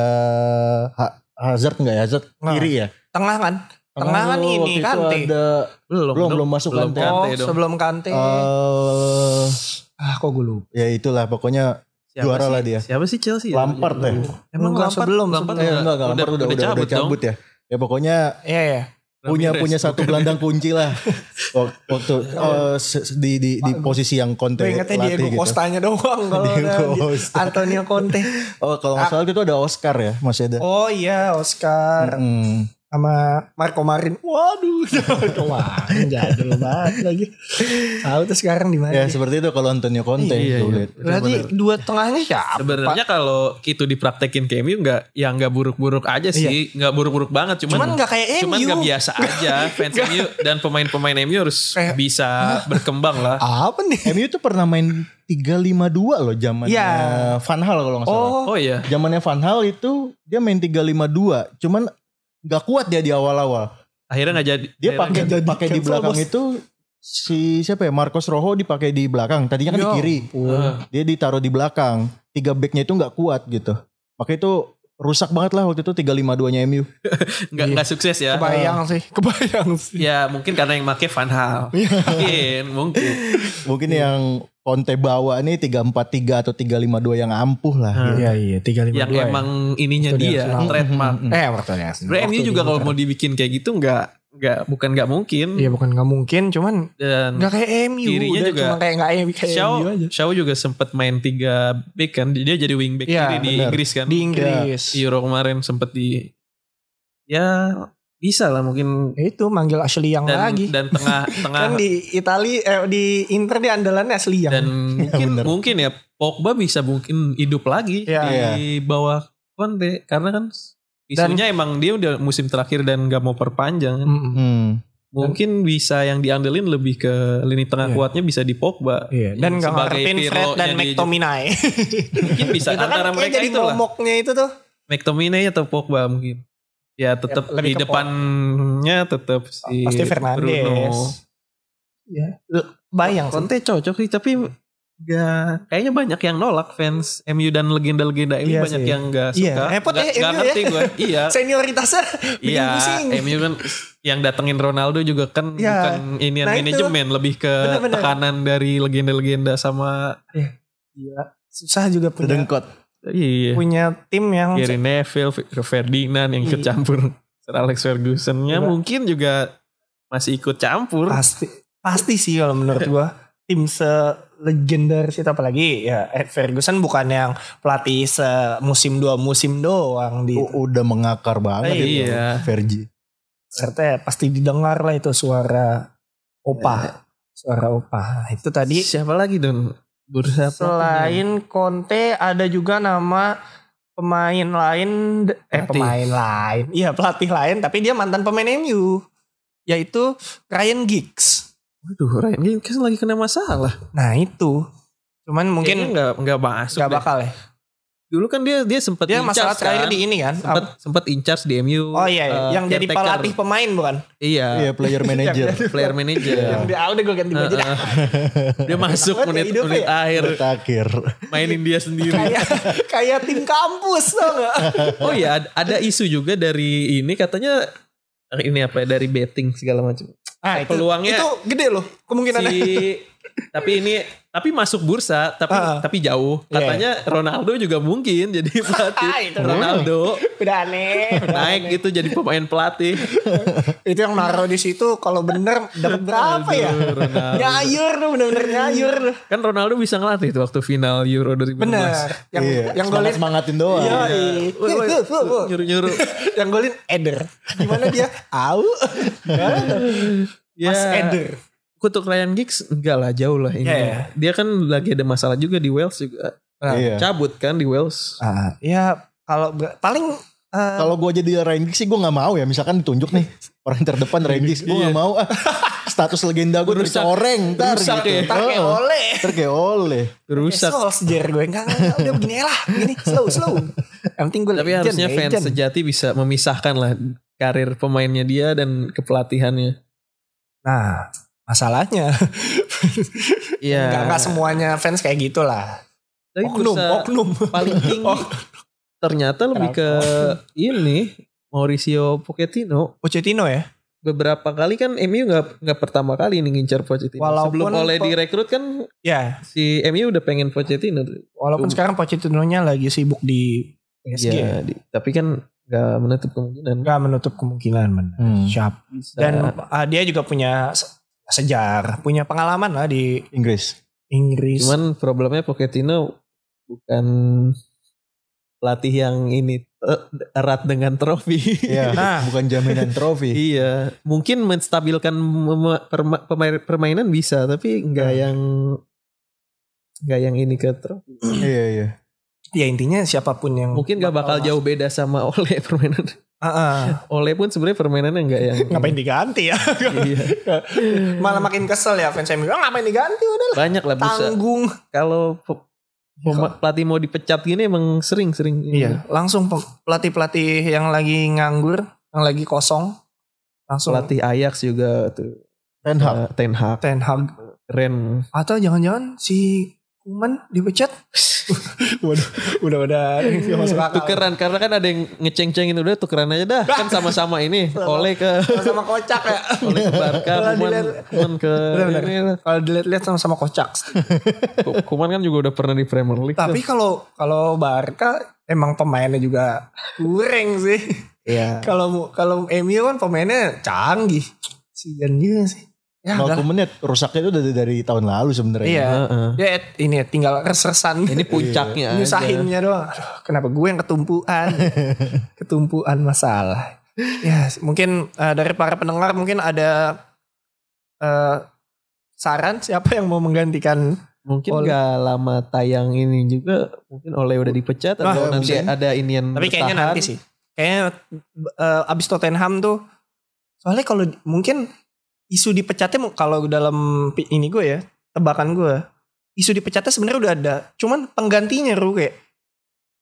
Ha- Hazard enggak ya? Hazard Nah. kiri ya? Tengah kan? Tengah kan ini waktu itu Kante. ada belum Belum, belum masuk belum Kante. Oh, Kante dong. sebelum Kante. eh ah, kok gue lupa. ya itulah pokoknya Siapa juara sih? lah dia. siapa sih Chelsea ya? Lampard ya. emang Enggak, Lampard sebelum, Lampard Eh, enggak, enggak, Lampard udah, udah, udah, cabut, cabut, ya. Ya pokoknya Iya, dong. punya punya satu gelandang kunci lah Wak- waktu se- di di di posisi yang Conte latih Diego gitu. Costanya doang kalau Diego. Antonio Conte. Oh kalau nggak salah itu ada Oscar ya masih ada. Oh iya, Oscar Hmm. Sama Marco Marin. Waduh, Marco Marin jadul banget lagi. Tahu tuh sekarang di mana? Ya seperti itu kalau Antonio Conte. Iya, iya. lihat. Berarti dua tengahnya siapa? Sebenarnya kalau itu dipraktekin ke MU nggak ya nggak buruk-buruk aja sih, nggak buruk-buruk banget, cuman Iya. Cuman nggak kayak cuman MU. nggak biasa aja fans MU dan pemain-pemain MU harus Kayak- bisa berkembang lah. apa nih? MU tuh pernah main 352 loh zamannya Iya. Van Hal kalau nggak salah. Oh, Oh iya, Zamannya Van Hal itu dia main 352, cuman nggak kuat dia di awal-awal. akhirnya nggak jadi. Dia pakai pakai di belakang bos. itu si siapa ya Marcos Rojo dipakai di belakang. Tadinya kan di Ya kiri. Ah. Dia ditaruh di belakang. Tiga backnya itu nggak kuat gitu. Makanya itu rusak banget lah waktu itu 352-nya MU. nggak nggak sukses ya. kebayang sih, kebayang sih. Ya mungkin karena yang make Van Hal. Iya. mungkin, mungkin. Mungkin yang Conte bawa nih 343 atau 352 yang ampuh lah. gitu. Iya iya, tiga lima yang emang ininya Itu dia, dia, selalu. trademark. Eh, waktunya. Sebenarnya MU juga kalau mau dibikin kayak gitu nggak nggak bukan nggak mungkin. Iya bukan nggak mungkin, cuman Dan nggak kayak MU. Kirinya udah juga- cuma kayak nggak kayak Shaw, MU aja. Shaw juga sempat main tiga back kan. Dia jadi wing back Iya, kiri di benar. Inggris kan. Di Inggris. Euro kemarin sempat di ya bisa lah mungkin Itu manggil Ashley yang dan lagi. dan tengah tengah kan di Itali eh, di Inter dia andalannya Ashley yang. dan mungkin benar. mungkin ya Pogba bisa mungkin hidup lagi Iya. di bawah Conte karena kan isunya emang dia udah musim terakhir dan gak mau perpanjang kan. Hmm. Mungkin bisa yang diandelin lebih ke lini tengah Iya. kuatnya bisa di Pogba. Iya, dan nggak Sebagai ngarepin Fred dan di- McTominay. Mungkin bisa Itu kan antara kayak mereka jadi itu lah. itu tuh. McTominay atau Pogba mungkin. Ya tetap Ya, di depannya tetap si Pasti Fernandes. Bruno. Ya. Bayang sih. Conte cocok sih tapi Gak, kayaknya banyak yang nolak fans MU dan legenda-legenda ini Iya banyak sih. yang gak Iya, suka. repot Gak- ya gak MU ngerti ya. gue. Iya. Senioritasnya bikin Iya, pusing. MU kan yang datengin Ronaldo juga kan Iya. bukan ini Nah, itu. manajemen, lebih ke Bener-bener. tekanan dari legenda-legenda sama Gila. Susah juga punya Sedengkot. iya. punya tim yang Gary Neville, Ferdinand yang ikut Iya. campur Sir Alex Ferguson-nya Gila. mungkin juga masih ikut campur. Pasti pasti sih kalau menurut gua tim selegendaris itu apalagi ya Ed Ferguson bukan yang pelatih semusim dua musim doang di U- udah mengakar banget Eh, itu iya. Fergie. serta pasti didengar lah itu suara opa suara opa Nah, itu tadi Siapa lagi Don? Bursa selain Conte ada juga nama pemain lain eh Pelatih. pemain lain iya pelatih lain tapi dia mantan pemain MU yaitu Ryan Giggs Waduh, Ryan Giggs lagi kena masalah. nah itu cuman mungkin nggak nggak masuk. nggak deh. bakal ya Dulu kan dia dia sempat dia masalah incharge terakhir kan. di ini kan sempat sempat in charge di MU. oh iya, iya. eh, yang jadi pelatih pemain bukan Iya, Iya player manager. player manager. yang di udah gue ganti baju dah. Dia masuk menit menit ya. akhir Terakhir. mainin dia sendiri. kayak kayak tim kampus tau gak Oh iya, ada, isu juga dari ini katanya ini apa ya, dari betting segala macam. Ah, itu, Peluangnya- itu gede loh kemungkinannya. Si tapi ini tapi masuk bursa tapi Ah. tapi jauh. Iya. Katanya Ronaldo juga mungkin jadi pelatih. Ah, itu. Ronaldo udah aneh udah naik aneh. gitu jadi pemain pelatih. itu yang naruh di situ kalau bener dapat berapa ya Ronaldo. nyayur tuh bener-bener nyayur tuh Kan Ronaldo bisa ngelatih tuh waktu final Euro 2015. bener yang Iya. yang golin semangatin doang. Iya, woi, iya. Nyuruh-nyuruh. yang golin Eder gimana dia au Ya, Mas Eder kutuk Ryan Giggs enggak lah jauh lah ini. Iya, iya. Dia kan lagi ada masalah juga di Wales juga. Nah, Iya. Cabut kan di Wales. ah, ya kalau paling eh, Kalau gue jadi Ryan Giggs sih gue gak mau ya. Misalkan ditunjuk nih orang terdepan Ryan Giggs. Gue Iya. gak mau. Ah, status legenda gue Rusak. tercoreng ntar Rusak gitu. ya. ntar kayak oleh Ntar kayak oleh. Rusak. Solskjaer gue enggak udah begini lah begini slow slow yang penting gue Tapi legend, harusnya fans legend. sejati bisa memisahkan lah karir pemainnya dia dan kepelatihannya. nah masalahnya Iya. enggak semuanya fans kayak gitulah Tapi oknum oknum paling tinggi Oh. ternyata lebih ke ini Mauricio Pochettino. Pochettino ya Beberapa kali kan MU nggak nggak pertama kali nih ngincar Pochettino. Walaupun Sebelum oleh Po- direkrut kan ya si MU udah pengen Pochettino walaupun sekarang Pochettino-nya lagi sibuk di PSG Iya, di- tapi kan nggak menutup kemungkinan. enggak menutup kemungkinan benar Hmm. siap dan ah, dia juga punya sejarah punya pengalaman lah di Inggris. Inggris Cuman problemnya Pochettino bukan pelatih yang ini eh, erat dengan trofi. Iya. Nah. bukan jaminan trofi. iya, mungkin menstabilkan permainan bisa, tapi nggak yang nggak yang ini ke trofi. iya iya. ya intinya siapa pun yang Mungkin nggak bakal jauh beda sama Oleh permainan. Ah, ah. Oleh pun sebenarnya permainannya nggak yang ngapain diganti ya Iya. malah makin kesel ya fans MU Ah, ngapain diganti udah. Banyak lah bisa. tanggung Kalau pelatih mau dipecat gini emang sering-sering. iya langsung pelatih pelatih yang lagi nganggur yang lagi kosong langsung Pelatih Ajax juga tuh. Ten Hag. Ten Hag. Ten Hag Keren. atau jangan-jangan si Kuman dipecat. Waduh udah udah. Nggak masuk akal. Tukeran karena kan ada yang ngeceng-cengin udah tukeran aja dah. Kan sama-sama ini. Oleh ke sama kocak ya. Oleh ke Barca, Kuman, Kuman ke kalau dilihat-lihat sama-sama kocak. Kuman kan juga udah pernah di Premier League. tapi kalau kalau Barca emang pemainnya juga kurang sih. Iya. kalau kalau MU kan pemainnya canggih. Sian juga sih ya udah 90 menit rusaknya itu dari, dari tahun lalu sebenarnya. iya Heeh. dia ini tinggal res-resan Ini puncaknya aja. nyusahinnya doang Aduh, kenapa gue yang ketumpuan ketumpuan masalah ya mungkin eh, dari para pendengar mungkin ada eh, saran siapa yang mau menggantikan Mungkin Oleh. gak lama tayang ini juga mungkin oleh udah dipecat Wah, atau nanti mungkin. ada inian tapi kayaknya bertahan. nanti sih kayaknya eh, abis Tottenham tuh soalnya kalau mungkin isu dipecatnya kalau dalam ini gue ya tebakan gue isu dipecatnya sebenarnya udah ada cuman penggantinya Ru kayak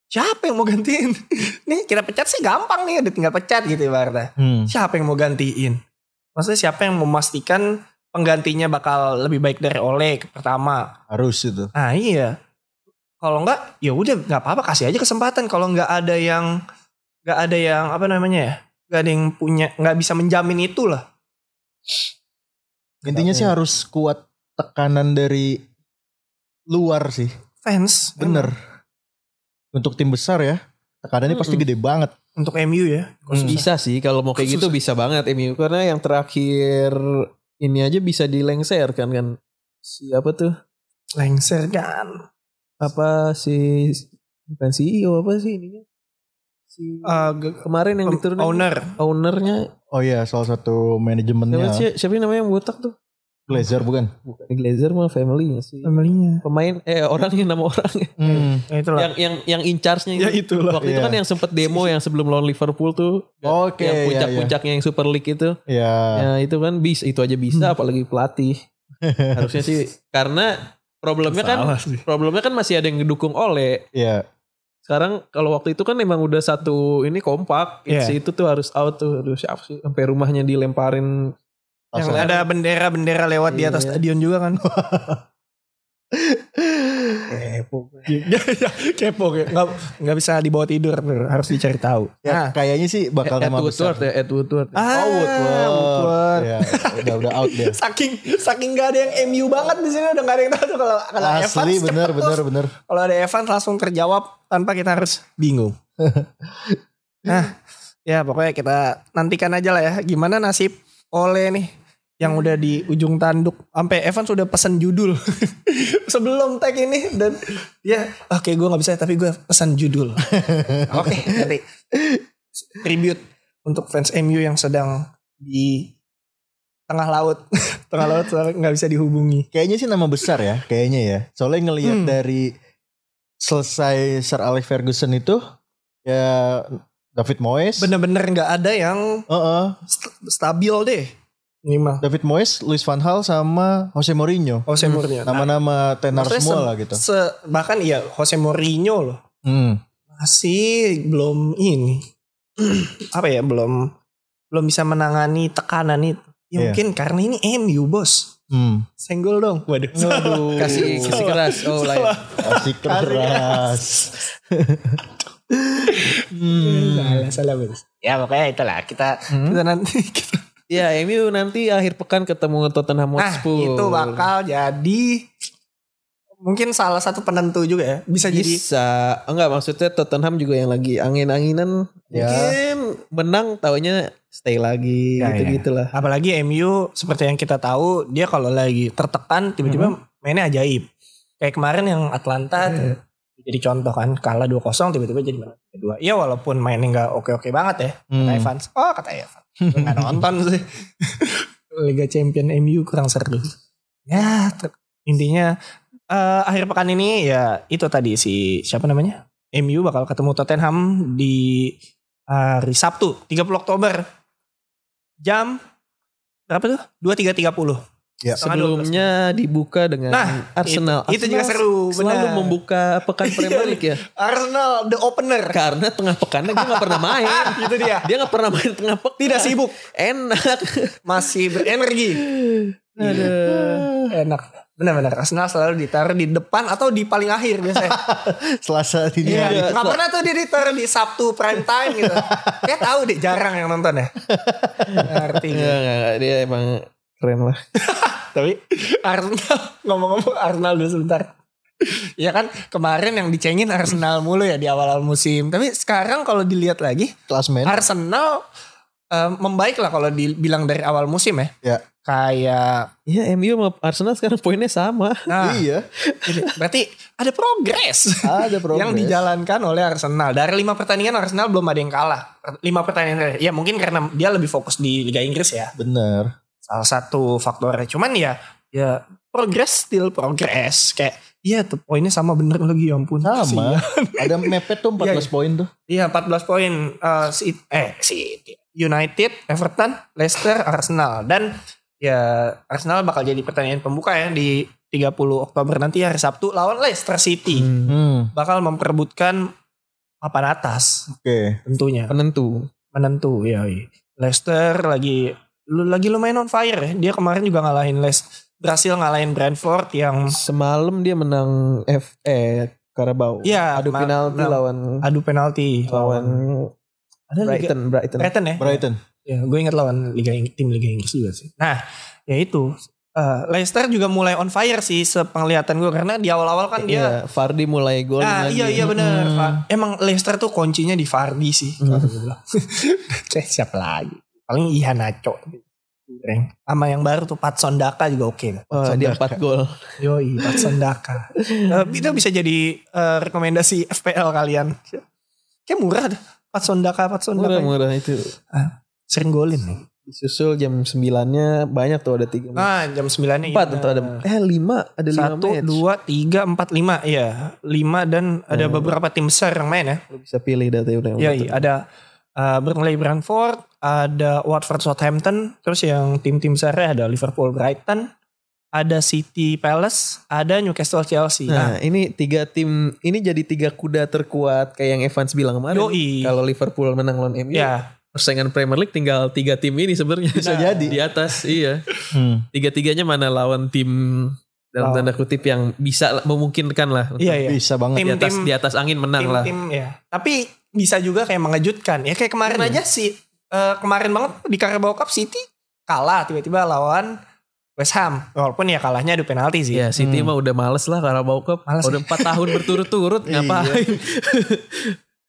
siapa yang mau gantiin nih kita pecat sih gampang nih udah tinggal pecat gitu ibaratnya Hmm. siapa yang mau gantiin maksudnya siapa yang memastikan penggantinya bakal lebih baik dari Oleh pertama Harus itu. Ah iya. Kalau enggak ya udah nggak apa-apa kasih aja kesempatan. Kalau nggak ada yang nggak ada yang apa namanya ya, nggak ada yang punya nggak bisa menjamin itu lah. Intinya sih harus kuat tekanan dari luar sih. Fans Bener. Untuk tim besar ya. Tekanannya pasti Mm-mm. gede banget. untuk MU ya. Bisa sih kalau mau kayak gitu bisa banget MU karena yang terakhir ini aja bisa dilengser kan kan siapa tuh Lengser kan. apa si bukan CEO apa sih ininya si Eh, ge- kemarin yang diturunin owner. ownernya Oh iya, salah satu siapa manajemennya sih siapa namanya yang botak tuh Glazer bukan? bukan Glazer mah family sih Family-nya. pemain eh orangnya nama orangnya Hmm. Ya itulah. yang yang yang in charge-nya Ya itu. itulah. waktu itu Iya. kan yang sempet demo yang sebelum lawan Liverpool tuh Oke, yang iya, puncak-puncaknya yang Super League itu Ya. ya itu kan bisa itu aja bisa apalagi pelatih harusnya sih karena problemnya kan Salah sih. problemnya kan masih ada yang ngedukung oleh Iya. Sekarang kalau waktu itu kan emang udah satu ini kompak si itu tuh harus out tuh aduh siapa sih sampai rumahnya dilemparin Yang ada bendera-bendera lewat di atas Iya. stadion juga kan. kepo ya, ya, kepo nggak nggak bisa dibawa tidur harus dicari tahu. Ya, Nah, kayaknya sih bakal nama besar. Woodward ya Ed Woodward ah, Oh, Woodward. Woodward. Ya, udah udah out dia. Saking saking gak ada yang MU banget di sini udah gak ada yang tahu kalau kalau Asli Evans bener bener bener. Kalau ada Evans langsung terjawab tanpa kita harus bingung. nah, ya pokoknya kita nantikan aja lah ya gimana nasib Ole nih yang udah di ujung tanduk sampai Evans sudah pesan judul sebelum tag ini dan ya oke gue nggak bisa tapi gue pesan judul oke nanti tribute untuk fans MU yang sedang di tengah laut tengah laut nggak bisa dihubungi Kayaknya sih nama besar ya, kayaknya ya. Soalnya ngelihat Hmm. dari selesai Sir Alex Ferguson itu ya David Moyes. bener-bener nggak ada yang Heeh. st- stabil deh ini mah David Moyes, Luis van Gaal sama Jose Mourinho. Jose Mourinho. Nah, Nama-nama tenar maksudnya semua se- lah gitu. se- bahkan iya Jose Mourinho loh Hmm. masih belum ini apa ya belum belum bisa menangani tekanan itu. Ya Iya. mungkin karena ini MU bos. Hmm. Senggol dong. Waduh. Waduh. kasih kasih keras oh lain Kasih keras. hmm. Salah, salah bos. Ya pokoknya itulah kita kita nanti kita. ya MU nanti akhir pekan ketemu Tottenham Nah Hotspur itu bakal jadi mungkin salah satu penentu juga ya. Bisa jadi bisa enggak maksudnya Tottenham juga yang lagi angin-anginan Ya. mungkin menang taunya stay lagi Ya, gitu ya. Apalagi MU seperti yang kita tahu dia kalau lagi tertekan tiba-tiba mainnya ajaib. Kayak kemarin yang Atlanta jadi contoh kan kalah 2-0 tiba-tiba jadi menang 2. Iya walaupun mainnya nggak oke-oke banget ya. Kata Hmm. Evans. Oh kata Evans. Nggak nonton sih. Liga Champion MU kurang seru. Ya intinya eh, akhir pekan ini ya itu tadi si siapa namanya? MU bakal ketemu Tottenham di hari Sabtu 30 Oktober jam berapa tuh? 23.30. Ya. sebelumnya dibuka dengan Nah, Arsenal itu- itu juga seru, selalu benar. membuka pekan Premier League ya Arsenal the opener. karena tengah pekannya dia nggak pernah main itu dia. dia nggak pernah main tengah pekan Tidak sibuk, enak masih berenergi. Aduh. Enak. Benar-benar Arsenal selalu ditaruh di depan atau di paling akhir biasanya. Selasa ini. Iya, nggak pernah tuh dia ditaruh di Sabtu prime time gitu. Kayak tahu deh jarang yang nonton ya. Ngerti. Enggak, enggak, enggak. dia emang keren lah Tapi Arsenal ngomong-ngomong Arsenal dulu sebentar. Ya kan kemarin yang dicengin Arsenal mulu ya di awal-awal musim. Tapi sekarang kalau dilihat lagi Klasmen. Arsenal eh, membaik lah kalau dibilang dari awal musim ya. Ya. Kayak ya MU sama Arsenal sekarang poinnya sama nah Iya. ini berarti ada progres. Ada progres. yang dijalankan oleh Arsenal. Dari lima pertandingan Arsenal belum ada yang kalah. Lima pertandingan. Ya mungkin karena dia lebih fokus di Liga Inggris ya. Bener. Salah satu faktornya. Cuman ya ya progres still progres. Kayak iya tuh poinnya sama bener lagi ya ampun. Sama. Ada mepet tuh 14 Iya, iya. poin tuh. Iya 14 poin. Eh, si, eh si United, Everton, Leicester, Arsenal. Dan ya Arsenal bakal jadi pertandingan pembuka ya di 30 Oktober nanti hari Sabtu lawan Leicester City. Hmm. Bakal memperebutkan papan atas Oke. tentunya. penentu menentu ya. Leicester lagi lu lagi lumayan on fire ya dia kemarin juga ngalahin Les berhasil ngalahin Brentford yang semalam dia menang F eh Carabao Iya, adu penalti lawan adu penalti lawan ada Liga Brighton Brighton Brighton ya Brighton. Ya gue inget lawan Liga tim Liga Inggris juga sih nah ya itu Eh, Leicester juga mulai on fire sih sepenglihatan gue karena di awal-awal kan dia Iya, mulai gol Ah lagi. iya iya benar. Emang Leicester tuh kuncinya di Vardy sih. Kayak siapa lagi? Paling Iya Nacho. Kurang. Sama yang baru tuh Patson Daka juga oke. Wah, dia 4 gol. Yoi Patson Daka. Eh, itu bisa jadi eh, rekomendasi FPL kalian. Kayak murah dah. Patson Daka, Patson Daka. Murah-murah itu. Sering golin nih. Disusul jam 9-nya banyak tuh ada 3 match. Ah jam 9 nya 4 atau ada eh 5 ada 5 Satu, match. dua, tiga, empat, lima. Iya. Lima dan ada beberapa tim besar yang main ya. Lu bisa pilih data udah. Iya, iya. ada uh, Burnley Brentford, ada Watford Southampton, terus yang tim-tim besarnya ada Liverpool Brighton, ada City Palace, ada Newcastle Chelsea. Nah, Nah, ini tiga tim ini jadi tiga kuda terkuat kayak yang Evans bilang kemarin. Yoi. Kalau Liverpool menang lawan MU, ya, persaingan Premier League tinggal tiga tim ini sebenarnya. Bisa jadi. di atas, iya. Hmm. Tiga-tiganya mana lawan tim dalam tanda kutip yang bisa memungkinkan lah. untuk iya, iya. Bisa banget. Di atas Tim-tim- di atas angin menang lah. Tim-tim ya. Tapi bisa juga kayak mengejutkan. Ya kayak kemarin Iya. aja sih, eh, kemarin banget di Carabao Cup City kalah tiba-tiba lawan West Ham. Walaupun ya kalahnya adu penalti sih. Ya City mah udah males lah Carabao Cup. Males. Udah 4 tahun berturut-turut ngapain?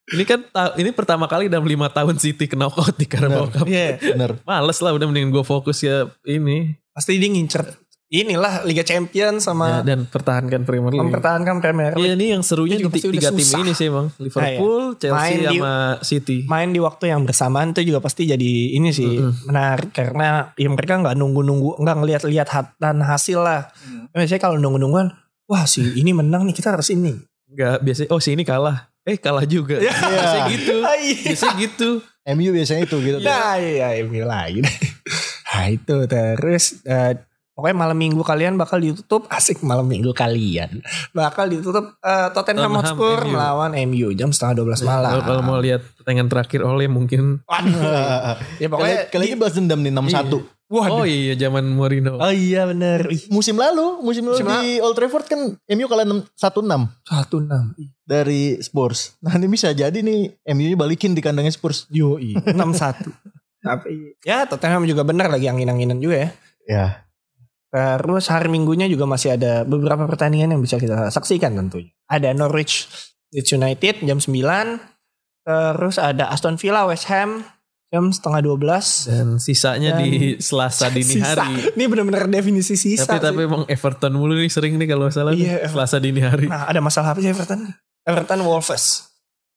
Ini kan ini pertama kali dalam lima tahun City ke knockout di Carabao Cup. Iya. Bener. Males lah udah mending gue fokus ya ini Pasti dia ngincer inilah Liga Champions ya, sama dan pertahankan Premier League. mempertahankan Premier League. Iya ini yang serunya di tiga tim susah. ini sih emang Liverpool, Chelsea Main di- sama City. main di waktu yang bersamaan itu juga pasti jadi ini sih menarik karena ya mereka nggak nunggu-nunggu nggak ngelihat-lihat hat- dan hasil lah. Biasanya kalau nunggu-nungguan, wah si ini menang nih kita harus ini. Enggak biasanya oh si ini kalah. Eh kalah juga. Biasanya gitu. Ah, iya. Biasanya gitu. MU biasanya itu gitu. Nah iya ini lagi. nah itu terus eh, pokoknya malam minggu kalian bakal ditutup asik malam minggu kalian bakal ditutup eh, Tottenham Tottenham, Hotspur MU. melawan MU jam setengah 12 malam. Kalau- Kalau mau lihat pertandingan terakhir oleh mungkin Waduh. ya pokoknya kali ini balas dendam nih 6-1. Waduh. Oh iya zaman Mourinho. Oh iya bener. Ih, Musim lalu, musim lalu Musim di Old Trafford kan MU kalah 6 1-6 Satu enam. dari Spurs. Nah ini bisa jadi nih MU-nya balikin di kandangnya Spurs. Enam satu. Tapi ya Tottenham juga benar lagi angin-anginan juga ya. Ya. Terus hari minggunya juga masih ada beberapa pertandingan yang bisa kita saksikan tentunya. Ada Norwich Leeds United jam 9. Terus ada Aston Villa West Ham jam setengah 12. Dan sisanya Dan- di Selasa dini Sisa. hari. Ini benar-benar definisi sisa. Tapi sih. tapi emang Everton mulu nih sering nih kalau salah nih, Iya, Everton. Selasa dini hari. Nah ada masalah apa sih Everton? Everton Wolves.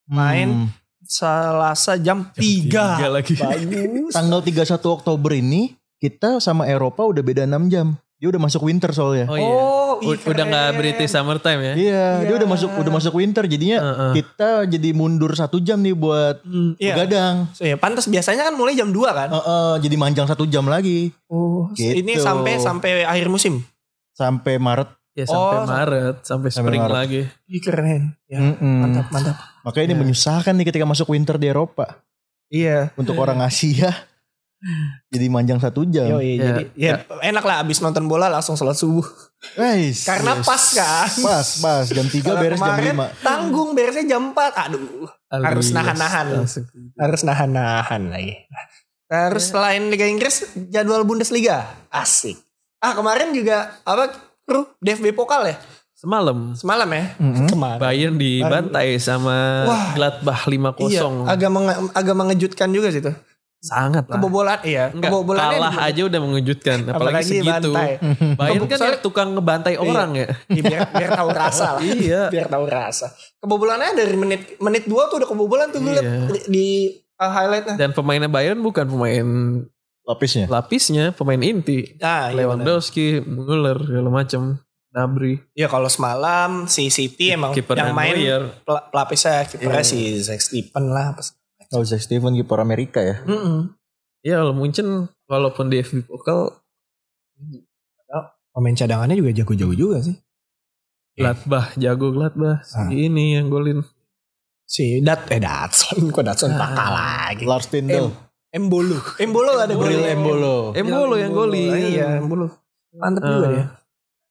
Main Hmm. Selasa jam, Tiga 3. lagi. Bagus. Tanggal 31 Oktober ini kita sama Eropa udah beda 6 jam. Dia udah masuk winter soalnya. Oh iya. Oh, Udah nggak. British summertime ya? Iya, dia Iya. udah masuk udah masuk winter jadinya Heeh. kita jadi mundur satu jam nih buat Hmm, iya. begadang. So, ya, pantas biasanya kan mulai jam 2 kan? Heeh, jadi manjang satu jam lagi Oh, Gitu. ini sampai sampai akhir musim. sampai Maret. Ya sampai Oh, Maret, sampai sampai spring Maret. lagi. Ih keren. Ya, Mm-mm. mantap, mantap. Makanya ini Iya. menyusahkan nih ketika masuk winter di Eropa Iya. untuk orang Asia. Jadi manjang satu jam. Yo, Ya, jadi ya, enak lah abis nonton bola langsung sholat subuh. Guys, Karena yes. pas kan. Pas, pas jam 3 Kalau beres jam kemarin 5. Tanggung beresnya jam 4. Aduh, Harus Alias nahan-nahan. langsung. harus nahan-nahan lagi. Terus selain Liga Inggris, jadwal Bundesliga. Asik. Ah, kemarin juga apa? Kru DFB Pokal ya? Semalam Semalam ya? Mm-mm. Kemarin. Bayern dibantai sama Wah. Gladbach 5-0. Iya, agak menge- agak mengejutkan juga sih tuh. Sangat lah. Kebobolan iya, Enggak, kebobolannya kalah juga- aja udah mengejutkan. Apalagi, segitu. bantai. Bayern kan Soalnya- tukang ngebantai orang ya. Iya, biar biar tahu rasa lah. Iya. Biar tahu rasa. Kebobolannya dari menit menit 2 tuh udah kebobolan tuh gue Iya. di, di uh, highlightnya. Dan pemainnya Bayern bukan pemain Lapisnya. lapisnya, pemain inti. Nah, iya. Lewandowski, Müller, segala macam. Nabri, Ya kalau semalam si City emang kiper yang main Neuer. pelapisnya kipernya Iya. si Zach Steven lah. apa. Oh, Zach Steven kiper Amerika ya. Mm-mm. Ya kalau Munchen walaupun di FB Pokal Pemain cadangannya juga jago-jago juga sih. Gladbach jago Gladbach. Si Ah. ini yang golin. Si Dat eh Datson kok Datson Ah. pakal lagi. Lars Tindel. Embolo. Embolo ada Bril golin. Embolo. Embolo yang golin. Iya, Embolo. Mantap Ah. juga dia.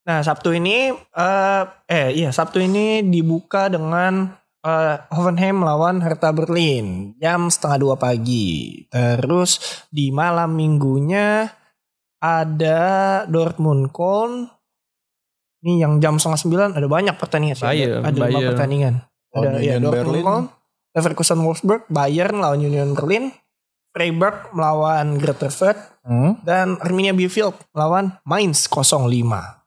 Nah, Sabtu ini eh eh iya, Sabtu ini dibuka dengan eh, Hoffenheim melawan Hertha Berlin jam setengah dua pagi. Terus di malam minggunya ada Dortmund Köln. Ini yang jam setengah sembilan ada banyak pertandingan sih. Bayern, ada, lima Bayern. pertandingan. Ada ya, Union Dortmund Berlin. Köln, Leverkusen Wolfsburg, Bayern lawan Union Berlin, Freiburg melawan Greuther Fürth, Hmm? dan Arminia Bielefeld melawan Mainz 05.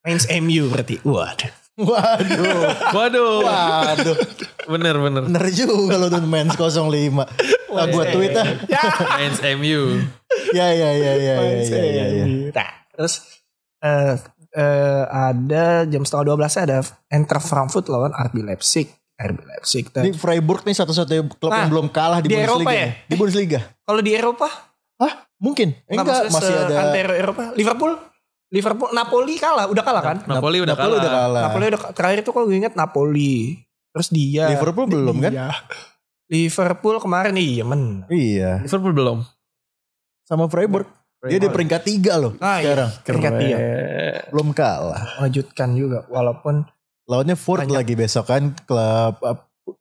Mainz MU berarti. Waduh. Waduh. Waduh. Waduh. Bener bener. Bener juga lo tuh Mens 05. Nah, buat tweet ah. Ya. Mainz MU. Ya ya ya ya ya Mainz ya ya. ya. MU. Nah, terus eh eh, ada jam setengah 12 ada Eintracht Frankfurt lawan RB Leipzig. RB Leipzig. Dan Ini Freiburg nih satu-satunya klub Nah, yang belum kalah di, di Bundesliga. Eropa ya? Di Bundesliga. kalau di Eropa Hah? Mungkin. Enggak, masih ada antero Eropa. Liverpool Liverpool Napoli kalah, udah kalah kan? Napoli udah Napoli kalah. udah kalah. Napoli udah terakhir itu kalau gue inget Napoli. Terus dia Liverpool belum kan? Iya. Liverpool kemarin iya men. Iya. Liverpool belum. Sama Freiburg. Dia di peringkat tiga loh Ah, iya. sekarang. Peringkat dia. Belum kalah. Mengejutkan juga walaupun Lawannya Ford Banyak. lagi besok kan klub uh,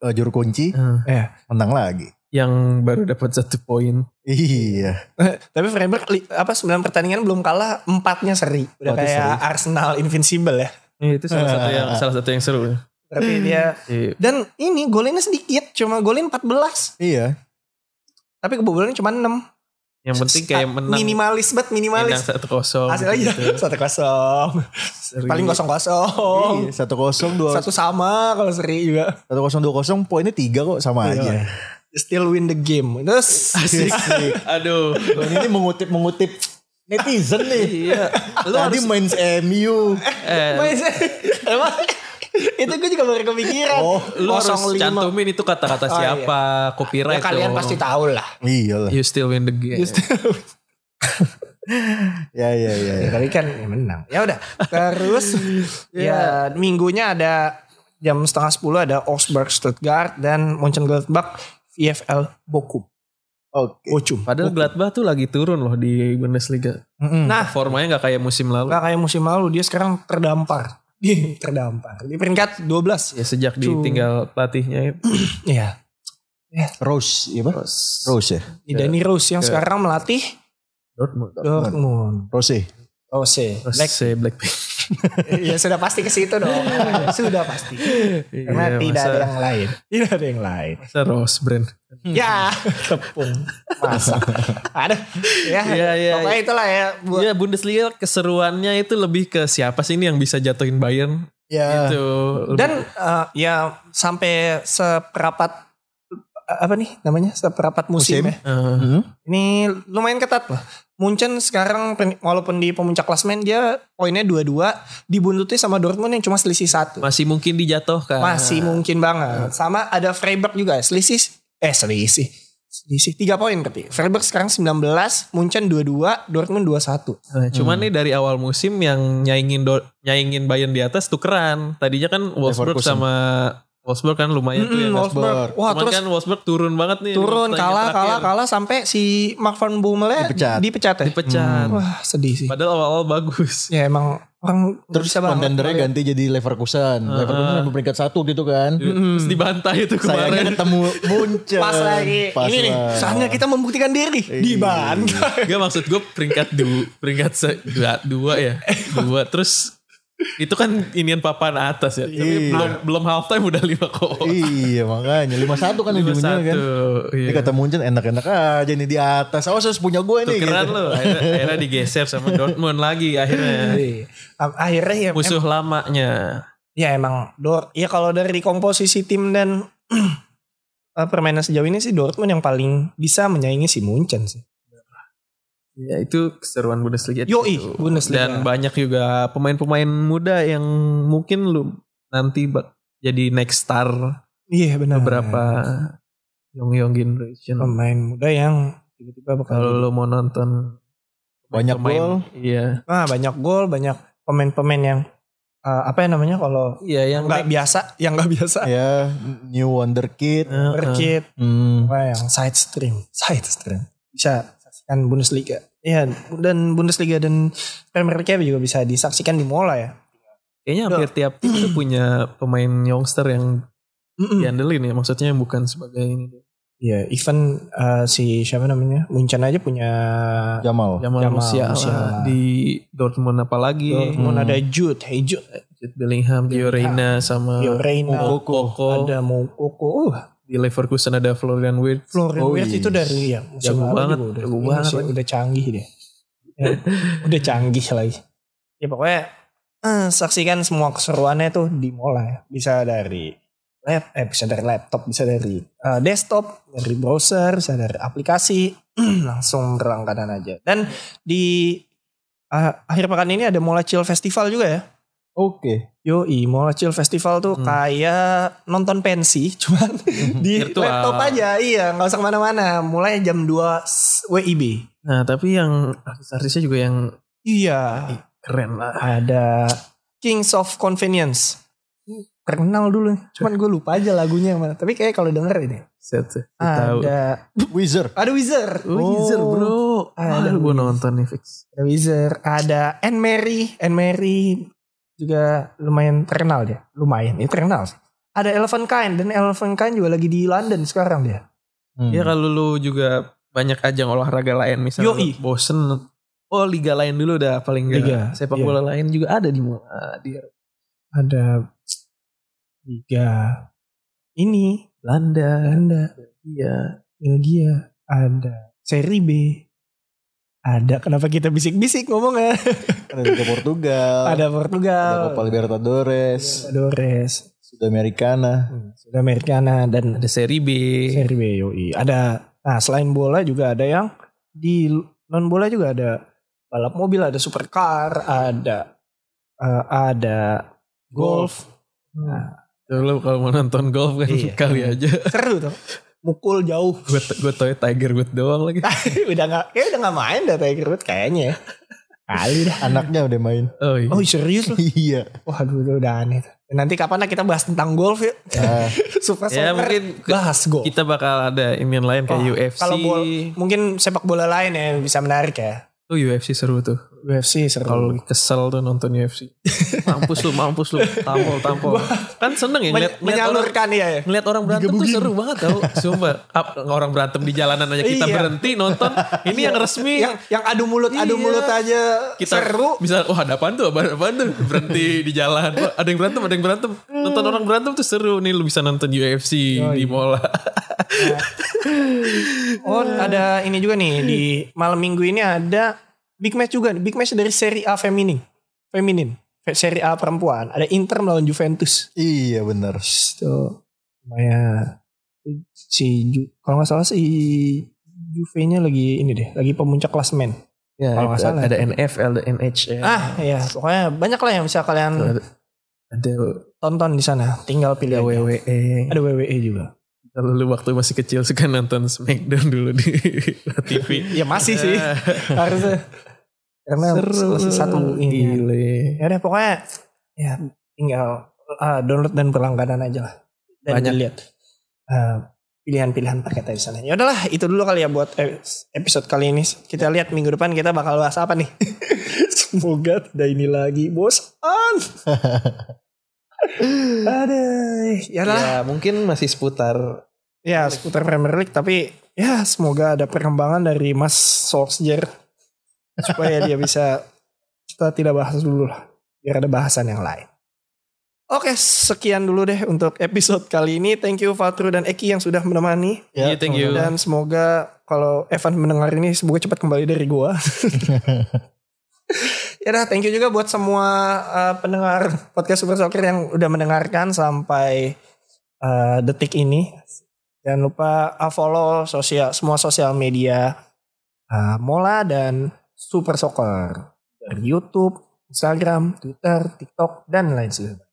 juru kunci Hmm. eh menang lagi. Yang baru dapat satu poin. Iya. tapi Freiburg apa 9 pertandingan belum kalah, empatnya seri. Udah Empatnya kayak seri. Arsenal Invincible ya. Iya, itu salah satu yang salah satu yang seru. Tapi dia Iya. dan ini golinnya sedikit, cuma golin 14. Iya. Tapi kebobolannya cuma 6. Yang penting kayak menang. minimalis banget Menang minimalis. satu kosong. Hasil aja gitu. satu kosong. Paling kosong kosong. Iya, satu kosong dua Satu sama kalau seri juga. satu kosong dua kosong poinnya tiga kok sama Iya. aja. Still win the game. Terus Asik. Aduh. Dan ini mengutip mengutip netizen nih. Iya. Lu Tadi harus main MU. eh, Mas, emang itu gue juga baru kepikiran. Oh, lu harus 05. cantumin itu kata-kata Oh, siapa, Ya, kalian dong. pasti tahu lah. Iya lah. You still win the game. Ya ya ya. Ya, ya. tapi kan ya menang. Ya udah. Terus ya minggunya ada jam setengah sepuluh ada Augsburg Stuttgart dan Mönchengladbach VfL Bochum. Oke. Bochum. Padahal Gladbach tuh lagi turun loh di Bundesliga. Mm-mm. Nah, Formanya nggak kayak musim lalu. Gak kayak musim lalu dia sekarang terdampar. Dia terdampar di peringkat 12. Ya sejak Cu- ditinggal pelatihnya itu. Iya. Rose, iya Pak? Terus Rose ya. Di Danny Rose yang Ke- sekarang melatih Dortmund. Dortmund. Rose. Rose. Terus Black. Blackpink. ya sudah pasti ke situ dong. sudah pasti. Karena Iya, tidak masa- ada yang lain. Tidak ada yang lain. Masa Rose brand. Ya, tepung. Masa. Ada. Ya, Iya, iya, pokoknya itulah ya. Buat, Ya Bundesliga keseruannya itu lebih ke siapa sih ini yang bisa jatuhin Bayern Ya. gitu. Dan eh, ya sampai seperapat apa nih namanya seperapat musim, Musim. ya. Eh, Hmm? Ini lumayan ketat lah. Munchen sekarang walaupun di pemuncak klasmen dia poinnya dua-dua dibuntuti sama Dortmund yang cuma selisih satu. masih mungkin dijatuhkan. Masih mungkin banget. Sama ada Freiburg juga selisih eh selisih selisih tiga poin tapi Freiburg sekarang 19, Munchen 22, Dortmund 21. Nah, cuman nih dari awal musim yang nyaingin do, nyaingin Bayern di atas tukeran. Tadinya kan Wolfsburg sama Wolfsburg kan lumayan tuh ya. Kan. Wolfsburg. Wah, Cuman terus kan Wolfsburg turun banget nih. turun kalah pertandingan kalah terakhir. kalah sampai si Mark van Bommel Dipecat. dipecat ya. Dipecat. Wah, sedih sih. Padahal awal-awal bagus. Ya emang orang Terus bisa banget. kontendernya ganti jadi Leverkusen. Leverkusen sampai peringkat satu gitu kan. Terus dibantai itu Sayangnya kemarin. ketemu Munchen. Pas lagi Pas ini nih, saatnya kita membuktikan diri di Bantai. Gak maksud gue peringkat du, peringkat dua, dua ya. Dua terus itu kan inian papan atas ya. Tapi Iya. belum belum half time udah lima kok. Iya makanya 5-1 kan ujungnya kan. Iya. Ini kata Munchen enak-enak aja nih di atas. Awas harus punya gue nih. Tukeran gitu. lo akhirnya, akhirnya digeser sama Dortmund lagi akhirnya. Iya. Akhirnya ya Musuh lamanya. Ya emang Dor ya kalau dari komposisi tim dan eh, permainan sejauh ini sih Dortmund yang paling bisa menyaingi si Munchen sih. Ya itu keseruan Bundesliga. Yoi. Bundesliga. Dan banyak juga pemain-pemain muda yang mungkin lu nanti bak- jadi next star Iya benar. beberapa young young generation. pemain muda yang tiba-tiba bakal Kalau lu mau nonton Banyak pemain- gol. Iya. ah banyak gol, banyak pemain-pemain yang eh, apa ya namanya kalau Iya yang nggak biasa, yang nggak biasa. Ya, New Wonder Kid. Eh, eh. Berkit, Hmm. apa yang side stream, side stream bisa saksikan Bundesliga. Iya dan Bundesliga dan Premier League juga bisa disaksikan di Mola ya. Kayaknya hampir tiap tim tuh punya pemain youngster yang Mm-mm. diandelin ya. Maksudnya yang bukan sebagai ini. ya even eh, si siapa namanya Munchen aja punya Jamal. Jamal, Jamal Musiala Musiala. di Dortmund apalagi Dortmund ada Jude, hey Jude, Jude Bellingham, Gio Reyna sama Yo Reina, Koko. ada Moukoko, uh, di Leverkusen ada Florian Wirtz. Florian Oh, Wirtz iya. itu dari ya musim Jago lalu banget, juga udah, jago iya, banget lagi. udah canggih dia. Ya, udah canggih lagi. Ya pokoknya eh, saksikan semua keseruannya tuh di Mola ya. Bisa dari lap, eh bisa dari laptop, bisa dari eh, desktop, dari browser, bisa dari aplikasi, langsung berlangganan aja. Dan di eh, akhir pekan ini ada Mola Chill Festival juga ya. Oke. Yoi, Mola Chill Festival tuh Hmm. kayak nonton pensi, cuman di Virtual. laptop aja, iya, nggak usah ke mana-mana. Mulai jam 2 s- WIB. Nah tapi yang artis-artisnya juga yang Iya, keren lah. ada Kings of Convenience. Terkenal dulu, cuman gue lupa aja lagunya yang mana. Tapi kayak kalau denger ini, Set, ada Wizard. ada Wizard, Oh, Wizard bro. Ada Ada gue Wizard. nonton nih fix. ada Wizard, ada Anne Mary, Anne Mary juga lumayan terkenal dia, lumayan, ini terkenal sih. Ada Elephant Kind dan Elephant Kind juga lagi di London sekarang dia. Hmm. Ya kalau lu juga banyak ajang olahraga lain misalnya Yoi. bosen oh liga lain dulu udah paling enggak Liga, sepak iya. bola lain juga ada di mana di Ada tiga ini Belanda Belanda, iya Belgia, ada seri B. Ada kenapa kita bisik-bisik ngomongnya? Ada Liga Portugal. ada Ada Portugal, Copa Libertadores. Dores, Sudamericana. Sudamericana dan ada seri B seri B yoi. Ada nah selain bola juga ada yang di non bola juga ada balap mobil, ada supercar, ada eh, ada golf. Nah, Lu kalau mau nonton golf kan Iya. kali aja seru tuh. Mukul jauh. gue gue tau Tiger Woods doang lagi udah nggak kayak udah nggak main dah Tiger Woods kayaknya ya. Kali dah. Anaknya udah main. oh iya Oh serius loh. iya. Waduh itu udah aneh. Nanti kapan lah kita bahas tentang golf yuk. Nah, Super ya Soccer mungkin bahas golf. kita bakal ada inian lain kayak Oh, UFC Kalau bol, mungkin sepak bola lain ya bisa menarik ya. oh UFC seru tuh UFC seru. kalau lagi kesel tuh nonton UFC mampus lu mampus lu. Tampol tampol. Kan seneng ya ngeliat, ngeliat orang menyalurkan ya. ya. ngeliat orang berantem tuh seru banget tau. Sumpah. Ap- orang berantem di jalanan aja kita Iya. berhenti nonton. Ini yang resmi. Yang yang adu mulut adu Iya. mulut aja kita seru. bisa wah ada apaan tuh? Ada apaan tuh? Berhenti di jalan. Wah, ada yang berantem ada yang berantem. Nonton orang berantem tuh seru. Nih lu bisa nonton UFC Oh, di iya. mola Oh ada ini juga nih. Di malam minggu ini ada big match juga. nih. Big match dari Serie A feminin. Feminin. Serie A perempuan. Ada Inter melawan Juventus. iya benar. Tuh lumayan si Ju, kalau nggak salah si Juve-nya lagi ini deh, lagi pemuncak klasemen. ya, Kalau nggak salah. ada NFL ada NHL Ah, iya, pokoknya banyak lah yang bisa kalian ada, ada tonton di sana. Tinggal pilih ada aja. WWE Ada WWE juga. kalau lu waktu masih kecil suka nonton Smackdown dulu di TV Ya masih sih, harusnya. Karena seru masih satu ini. Ya udah pokoknya ya tinggal ah, download dan berlangganan aja lah. Dan Banyak. lihat pilihan-pilihan paket di sana. Ya udahlah, itu dulu kali ya buat eh, episode kali ini. Kita lihat minggu depan kita bakal bahas apa nih. Semoga tidak ini lagi, bosan. Aduh, ya lah. ya mungkin masih seputar Ya seputar Premier League tapi ya semoga ada perkembangan dari Mas Solskjaer supaya dia bisa kita tidak bahas dulu lah biar ada bahasan yang lain. Oke sekian dulu deh untuk episode kali ini. Thank you Fatru dan Eki yang sudah menemani Iya, thank you. dan semoga kalau Evan mendengar ini semoga cepat kembali dari gua. ya dah thank you juga buat semua uh, pendengar podcast Super Soccer yang udah mendengarkan sampai uh, detik ini. Jangan lupa uh, follow sosial semua sosial media uh, Mola dan Super Soccer dari YouTube, Instagram, Twitter, TikTok dan lain sebagainya.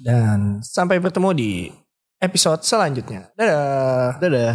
Dan sampai bertemu di episode selanjutnya. Dadah. Dadah.